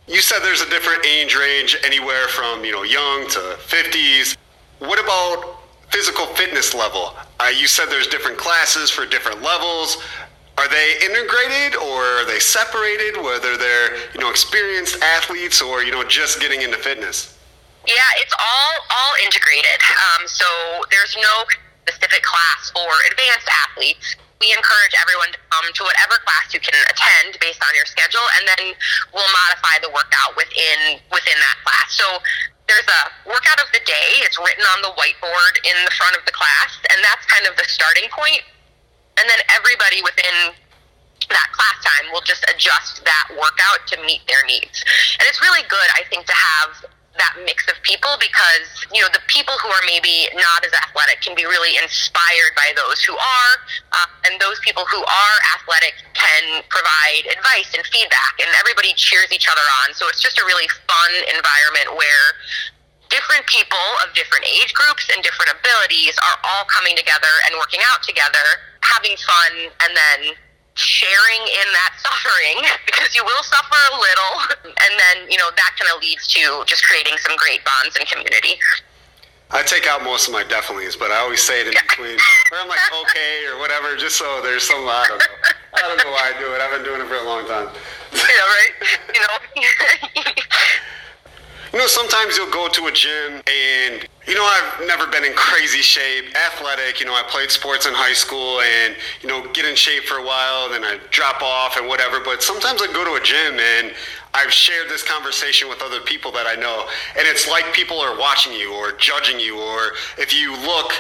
You said there's a different age range, anywhere from you know young to 50s. What about physical fitness level. Uh, you said there's different classes for different levels. Are they integrated or are they separated? Whether they're you know experienced athletes or you know just getting into fitness.
Yeah, it's all all integrated. Um, so there's no specific class for advanced athletes. We encourage everyone to come to whatever class you can attend based on your schedule, and then we'll modify the workout within within that class. So there's a workout of the day. It's written on the whiteboard in the front of the class, and that's kind of the starting point. And then everybody within that class time will just adjust that workout to meet their needs. And it's really good, I think, to have that mix of people because you know the people who are maybe not as athletic can be really inspired by those who are uh, and those people who are athletic can provide advice and feedback and everybody cheers each other on. So it's just a really fun environment where different people of different age groups and different abilities are all coming together and working out together having fun and then sharing in that suffering because you will suffer a little and then you know that kind of leads to just creating some great bonds and community
I take out most of my definitely's, but I always say it in between. Or I'm like, okay, or whatever, just so there's some, I don't know. I don't know why I do it. I've been doing it for a long time.
yeah right you know
You know, sometimes you'll go to a gym and, you know, I've never been in crazy shape, athletic. You know, I played sports in high school and, you know, get in shape for a while, then I drop off and whatever. But sometimes I go to a gym and I've shared this conversation with other people that I know, and it's like people are watching you or judging you, or if you look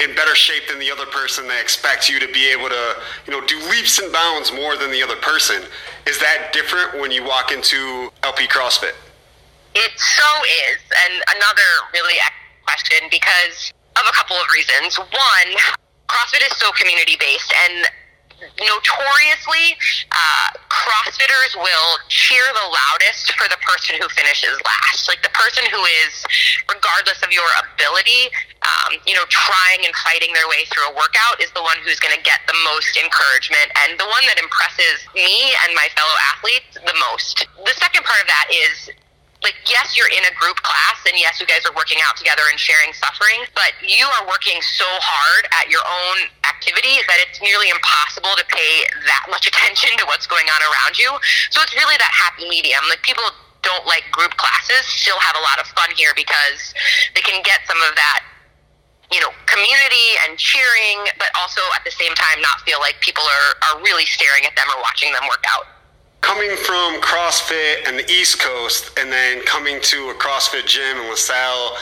in better shape than the other person, they expect you to be able to, you know, do leaps and bounds more than the other person. Is that different when you walk into LP CrossFit?
It so is, and another really excellent question because of a couple of reasons. One, CrossFit is so community based, and notoriously, uh, CrossFitters will cheer the loudest for the person who finishes last. Like the person who is, regardless of your ability, um, you know, trying and fighting their way through a workout is the one who's going to get the most encouragement and the one that impresses me and my fellow athletes the most. The second part of that is like yes you're in a group class and yes you guys are working out together and sharing suffering but you are working so hard at your own activity that it's nearly impossible to pay that much attention to what's going on around you. So it's really that happy medium. Like people don't like group classes still have a lot of fun here because they can get some of that you know community and cheering but also at the same time not feel like people are, are really staring at them or watching them work out
coming from CrossFit and the East Coast and then coming to a CrossFit gym in LaSalle,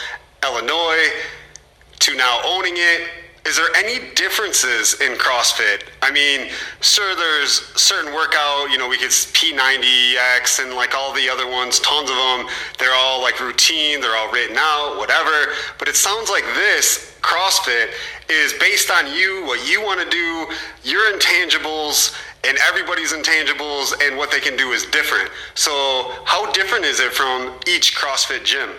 Illinois, to now owning it, is there any differences in CrossFit? I mean, sure, there's certain workout, you know, we get P90X and like all the other ones, tons of them. They're all like routine, they're all written out, whatever. But it sounds like this CrossFit is based on you, what you want to do, your intangibles, and everybody's intangibles and what they can do is different. So, how different is it from each CrossFit gym?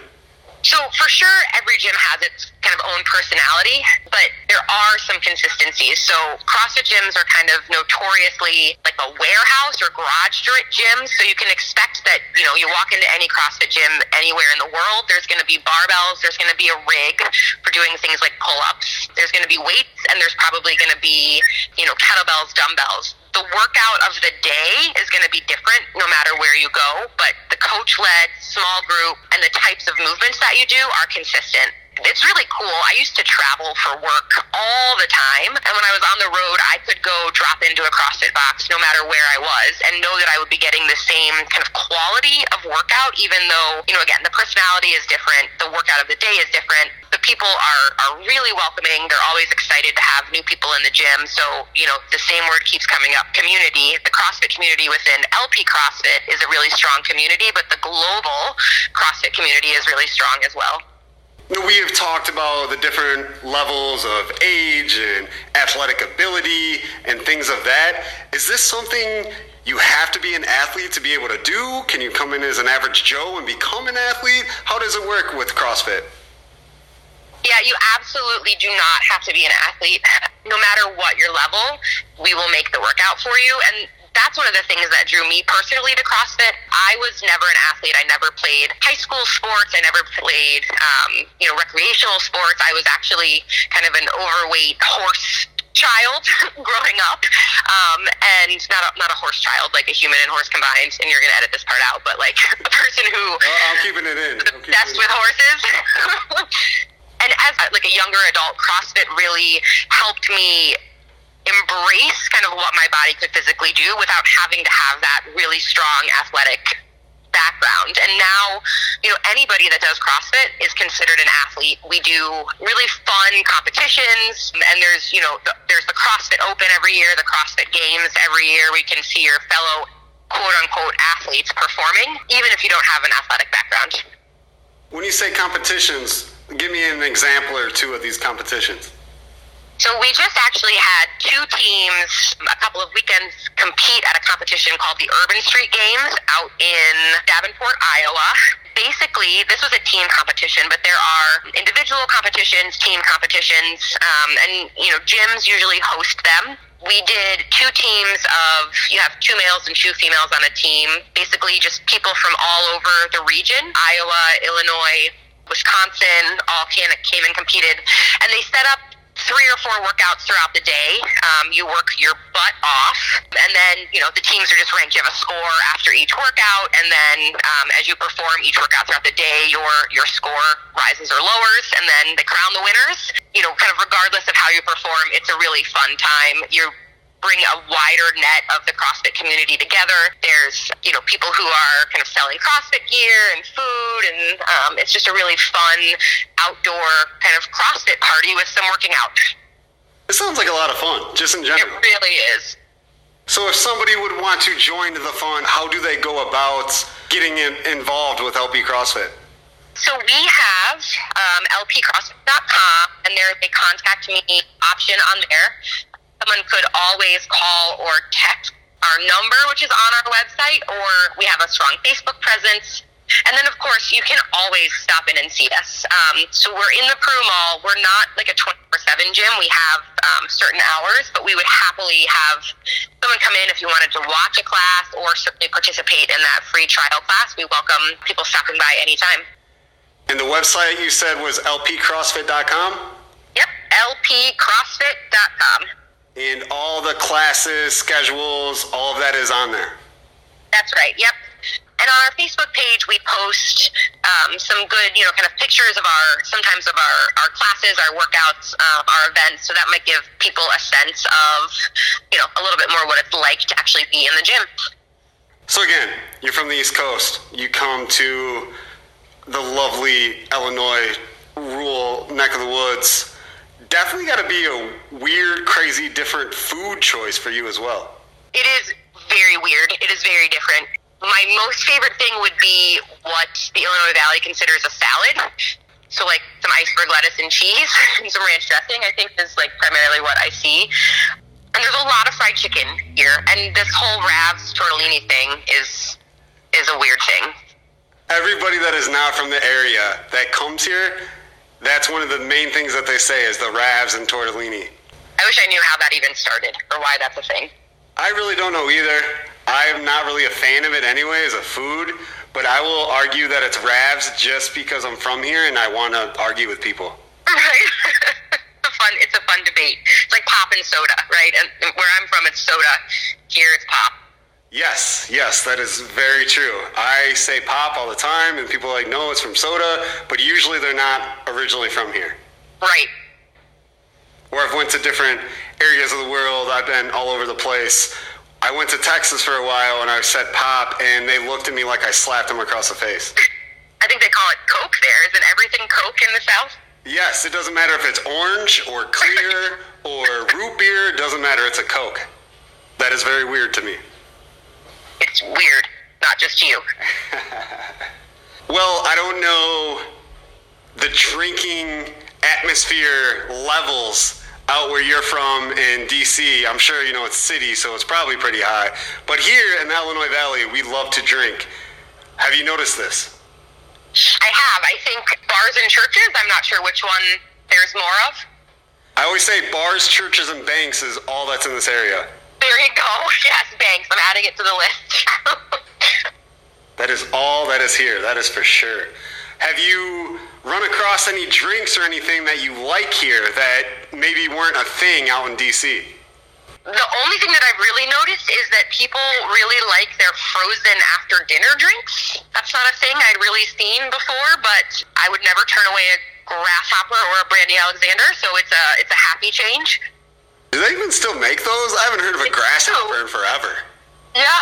So for sure, every gym has its kind of own personality, but there are some consistencies. So CrossFit gyms are kind of notoriously like a warehouse or garage gyms. So you can expect that you know you walk into any CrossFit gym anywhere in the world, there's going to be barbells, there's going to be a rig for doing things like pull-ups, there's going to be weights, and there's probably going to be you know kettlebells, dumbbells the workout of the day is going to be different no matter where you go, but the coach led, small group, and the types of movements that you do are consistent it's really cool. I used to travel for work all the time. And when I was on the road, I could go drop into a CrossFit box no matter where I was and know that I would be getting the same kind of quality of workout, even though, you know, again, the personality is different, the workout of the day is different. The people are, are really welcoming. They're always excited to have new people in the gym. So, you know, the same word keeps coming up community. The CrossFit community within LP CrossFit is a really strong community, but the global CrossFit community is really strong as well.
We have talked about the different levels of age and athletic ability and things of that. Is this something you have to be an athlete to be able to do? Can you come in as an average Joe and become an athlete? How does it work with CrossFit?
Yeah, you absolutely do not have to be an athlete. No matter what your level, we will make the workout for you. And that's one of the things that drew me personally to CrossFit. I was never an athlete. I never played high school sports. I never played, um, you know, recreational sports. I was actually kind of an overweight horse child growing up, um, and not a, not a horse child, like a human and horse combined. And you're gonna edit this part out, but like a person who
well, I'm keeping it in.
Obsessed with horses. and as like a younger adult, CrossFit really helped me embrace kind of what my body could physically do without having to have that really strong athletic background. And now, you know, anybody that does CrossFit is considered an athlete. We do really fun competitions, and there's, you know, the, there's the CrossFit Open every year, the CrossFit Games every year. We can see your fellow quote unquote athletes performing, even if you don't have an athletic background.
When you say competitions, give me an example or two of these competitions.
So we just actually had two teams a couple of weekends compete at a competition called the Urban Street Games out in Davenport, Iowa. Basically, this was a team competition, but there are individual competitions, team competitions, um, and you know gyms usually host them. we did two teams of you have two males and two females on a team basically just people from all over the region iowa illinois wisconsin all came, came and competed and they set up three or four workouts throughout the day. Um, you work your butt off, and then you know the teams are just ranked. You have a score after each workout, and then um, as you perform each workout throughout the day, your your score rises or lowers, and then they crown the winners. You know, kind of regardless of how you perform, it's a really fun time. You're bring a wider net of the CrossFit community together. There's, you know, people who are kind of selling CrossFit gear and food, and um, it's just a really fun outdoor kind of CrossFit party with some working out.
It sounds like a lot of fun, just in general.
It really is.
So, if somebody would want to join the fun, how do they go about getting in, involved with LP CrossFit?
So we have um, lpcrossfit.com, and there's a contact me option on there someone could always call or text our number, which is on our website, or we have a strong Facebook presence. And then, of course, you can always stop in and see us. Um, so we're in the Peru Mall. We're not like a 24 7 gym. We have um, certain hours, but we would happily have someone come in if you wanted to watch a class or certainly participate in that free trial class. We welcome people stopping by anytime.
And the website you said was lpcrossfit.com?
Yep, lpcrossfit.com.
And all the classes, schedules, all of that is on there.
That's right. Yep. And on our Facebook page, we post um, some good, you know, kind of pictures of our, sometimes of our, our classes, our workouts, uh, our events. So that might give people a sense of, you know, a little bit more what it's like to actually be in the gym.
So again, you're from the East Coast. You come to the lovely Illinois rural neck of the woods definitely got to be a weird, crazy, different food choice for you as well.
It is very weird. It is very different. My most favorite thing would be what the Illinois Valley considers a salad. So like some iceberg lettuce and cheese and some ranch dressing. I think is like primarily what I see. And there's a lot of fried chicken here, and this whole Ravs tortellini thing is is a weird thing.
Everybody that is not from the area that comes here that's one of the main things that they say is the Ravs and tortellini.
I wish I knew how that even started or why that's a thing.
I really don't know either. I am not really a fan of it anyway as a food, but I will argue that it's Ravs just because I'm from here and I want to argue with people.
Right. it's a fun. It's a fun debate. It's like pop and soda, right? And where I'm from, it's soda. Here, it's pop.
Yes, yes, that is very true. I say pop all the time, and people are like, no, it's from soda, but usually they're not originally from here.
Right.
Or I've went to different areas of the world. I've been all over the place. I went to Texas for a while, and I said pop, and they looked at me like I slapped them across the face.
I think they call it Coke there. Isn't everything Coke in the South?
Yes, it doesn't matter if it's orange or clear or root beer. It doesn't matter. It's a Coke. That is very weird to me
it's weird, not just you.
well, I don't know the drinking atmosphere levels out where you're from in DC. I'm sure you know it's city, so it's probably pretty high. But here in the Illinois Valley, we love to drink. Have you noticed this?
I have. I think bars and churches, I'm not sure which one there's more of.
I always say bars, churches, and banks is all that's in this area.
There you go. Yes, banks. I'm adding it to the list.
that is all that is here. That is for sure. Have you run across any drinks or anything that you like here that maybe weren't a thing out in DC?
The only thing that I've really noticed is that people really like their frozen after dinner drinks. That's not a thing I'd really seen before, but I would never turn away a grasshopper or a brandy Alexander, so it's a it's a happy change.
Do they even still make those? I haven't heard of a grasshopper in forever.
Yeah.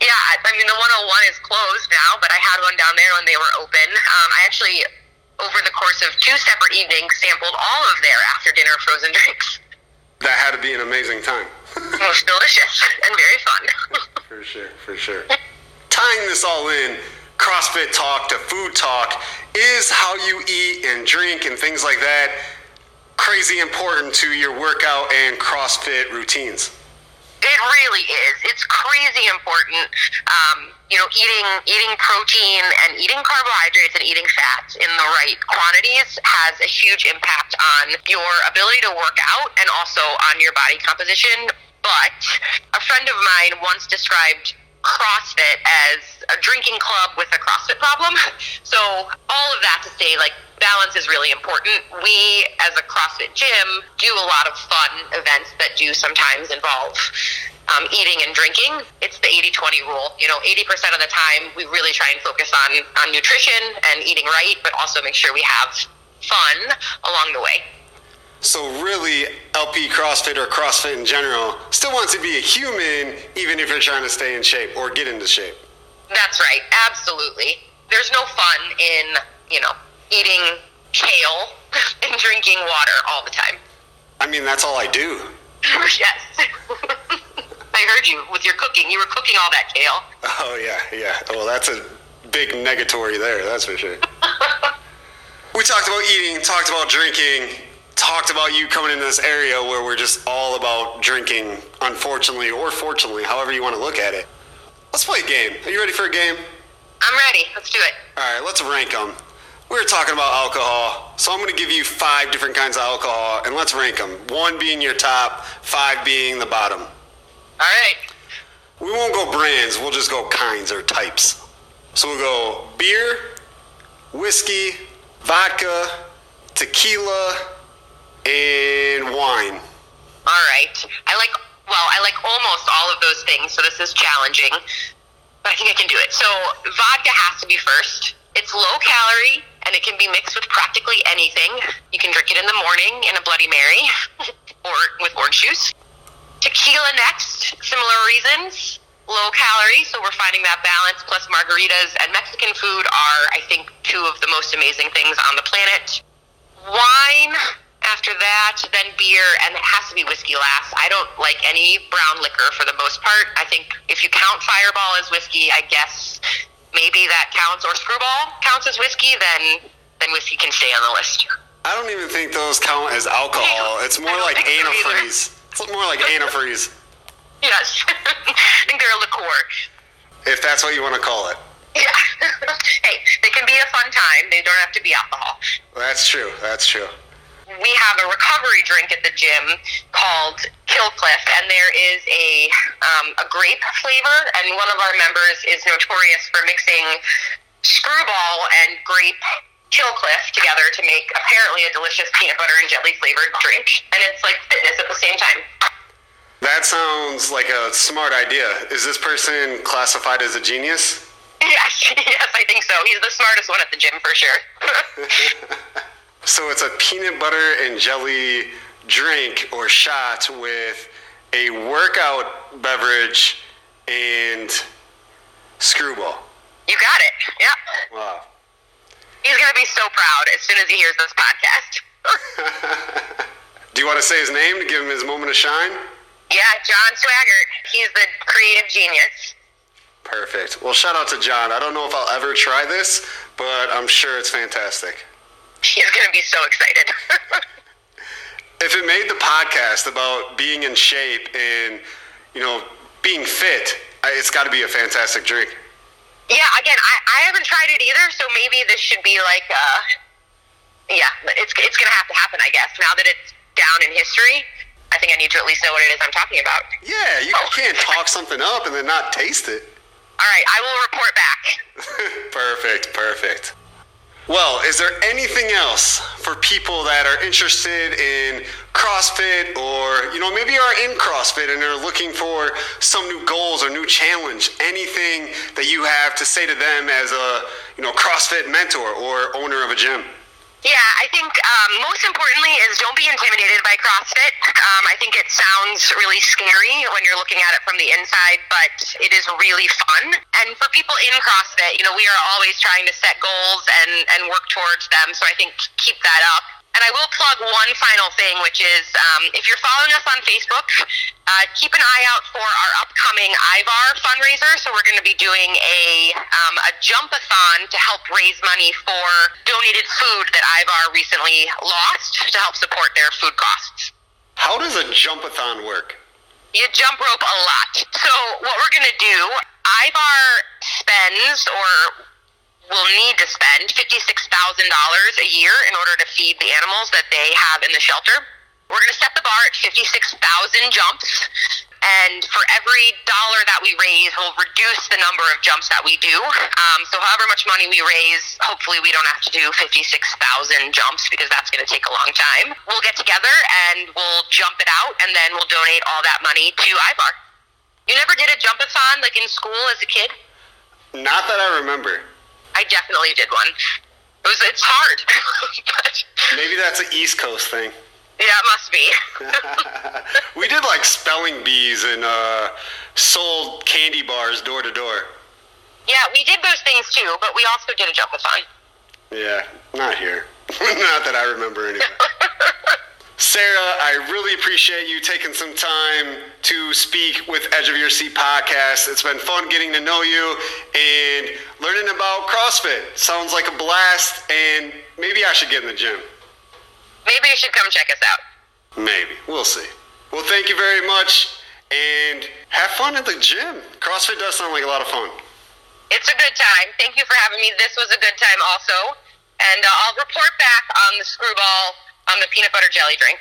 Yeah, I mean, the 101 is closed now, but I had one down there when they were open. Um, I actually, over the course of two separate evenings, sampled all of their after dinner frozen drinks.
That had to be an amazing time.
Most delicious and very fun.
for sure, for sure. Tying this all in, CrossFit talk to food talk is how you eat and drink and things like that crazy important to your workout and CrossFit routines?
It really is. It's crazy important. Um, you know, eating eating protein and eating carbohydrates and eating fats in the right quantities has a huge impact on your ability to work out and also on your body composition. But a friend of mine once described CrossFit as a drinking club with a CrossFit problem. So all of that to say, like balance is really important. We, as a CrossFit gym, do a lot of fun events that do sometimes involve um, eating and drinking. It's the 80 20 rule. You know, 80% of the time, we really try and focus on, on nutrition and eating right, but also make sure we have fun along the way.
So really, LP CrossFit or CrossFit in general still wants to be a human, even if you're trying to stay in shape or get into shape.
That's right. Absolutely. There's no fun in, you know, eating kale and drinking water all the time.
I mean, that's all I do.
yes. I heard you with your cooking. You were cooking all that kale.
Oh, yeah, yeah. Well, that's a big negatory there, that's for sure. we talked about eating, talked about drinking, talked about you coming into this area where we're just all about drinking, unfortunately or fortunately, however you want to look at it. Let's play a game. Are you ready for a game?
I'm ready. Let's do it.
All right, let's rank them. We were talking about alcohol, so I'm going to give you five different kinds of alcohol, and let's rank them. One being your top, five being the bottom.
All right.
We won't go brands, we'll just go kinds or types. So we'll go beer, whiskey, vodka, tequila, and wine.
All right. I like, well, I like almost all of those things, so this is challenging, but I think I can do it. So vodka has to be first. It's low calorie and it can be mixed with practically anything. You can drink it in the morning in a Bloody Mary or with orange juice. Tequila next, similar reasons. Low calorie, so we're finding that balance. Plus, margaritas and Mexican food are, I think, two of the most amazing things on the planet. Wine, after that, then beer, and it has to be whiskey last. I don't like any brown liquor for the most part. I think if you count Fireball as whiskey, I guess maybe that counts, or Skrewball counts as whiskey, then then whiskey can stay on the list.
I don't even think those count as alcohol. It's more like antifreeze. It's more like antifreeze.
Yes, I think they're a liqueur.
If that's what you want to call it.
Yeah. hey, they can be a fun time. They don't have to be alcohol.
That's true. That's true.
We have a recovery drink at the gym called Kill Cliff, and there is a um, a grape flavor. And one of our members is notorious for mixing Skrewball and grape Kill Cliff together to make apparently a delicious peanut butter and jelly flavored drink. And it's like fitness at the same time.
That sounds like a smart idea. Is this person classified as a genius?
Yes, yes, I think so. He's the smartest one at the gym for sure.
so it's a peanut butter and jelly drink or shot with a workout beverage and Skrewball.
You got it. Yeah.
Wow.
He's gonna be so proud as soon as he hears this podcast.
Do you want to say his name to give him his moment of shine?
Yeah, John Swaggart. He's the creative genius.
Perfect. Well, shout out to John. I don't know if I'll ever try this, but I'm sure it's fantastic.
He's going to be so excited.
if it made the podcast about being in shape and, you know, being fit, it's got to be a fantastic drink.
Yeah, again, I, I haven't tried it either, so maybe this should be like, uh, yeah, it's, it's going to have to happen, I guess, now that it's down in history. I think I need to at least know what it is I'm talking about.
Yeah, you oh. can't talk something up and then not taste it.
All right, I will report back.
perfect, perfect. Well, is there anything else for people that are interested in CrossFit or, you know, maybe are in CrossFit and are looking for some new goals or new challenge? Anything that you have to say to them as a, you know, CrossFit mentor or owner of a gym?
Yeah, I think um, most importantly is don't be intimidated by CrossFit. Um, I think it sounds really scary when you're looking at it from the inside, but it is really fun. And for people in CrossFit, you know, we are always trying to set goals and, and work towards them. So I think keep that up. And I will plug one final thing, which is um, if you're following us on Facebook, uh, keep an eye out for our upcoming IVAR fundraiser. So we're going to be doing a um, a jumpathon to help raise money for donated food that IVAR recently lost to help support their food costs.
How does a jumpathon work?
You jump rope a lot. So what we're gonna do, Ivar spends or will need to spend fifty six thousand dollars a year in order to feed the animals that they have in the shelter. We're gonna set the bar at fifty six thousand jumps. And for every dollar that we raise, we'll reduce the number of jumps that we do. Um, so, however much money we raise, hopefully we don't have to do 56,000 jumps because that's going to take a long time. We'll get together and we'll jump it out, and then we'll donate all that money to Ivar. You never did a jumpathon like in school as a kid?
Not that I remember.
I definitely did one. It was it's hard, but
Maybe that's an East Coast thing.
yeah, it must be.
we did like spelling bees and uh, sold candy bars door to door.
yeah, we did those things too, but we also did a jumpathon.
Yeah, not here. not that I remember anyway. Sarah, I really appreciate you taking some time to speak with Edge of Your Seat podcast. It's been fun getting to know you and learning about CrossFit. Sounds like a blast, and maybe I should get in the gym.
Maybe you should come check us out.
Maybe. We'll see. Well, thank you very much, and have fun at the gym. CrossFit does sound like a lot of fun.
It's a good time. Thank you for having me. This was a good time also. And uh, I'll report back on the Skrewball on the peanut butter jelly drink.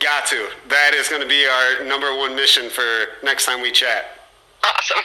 Got to. That is going to be our number one mission for next time we chat.
Awesome.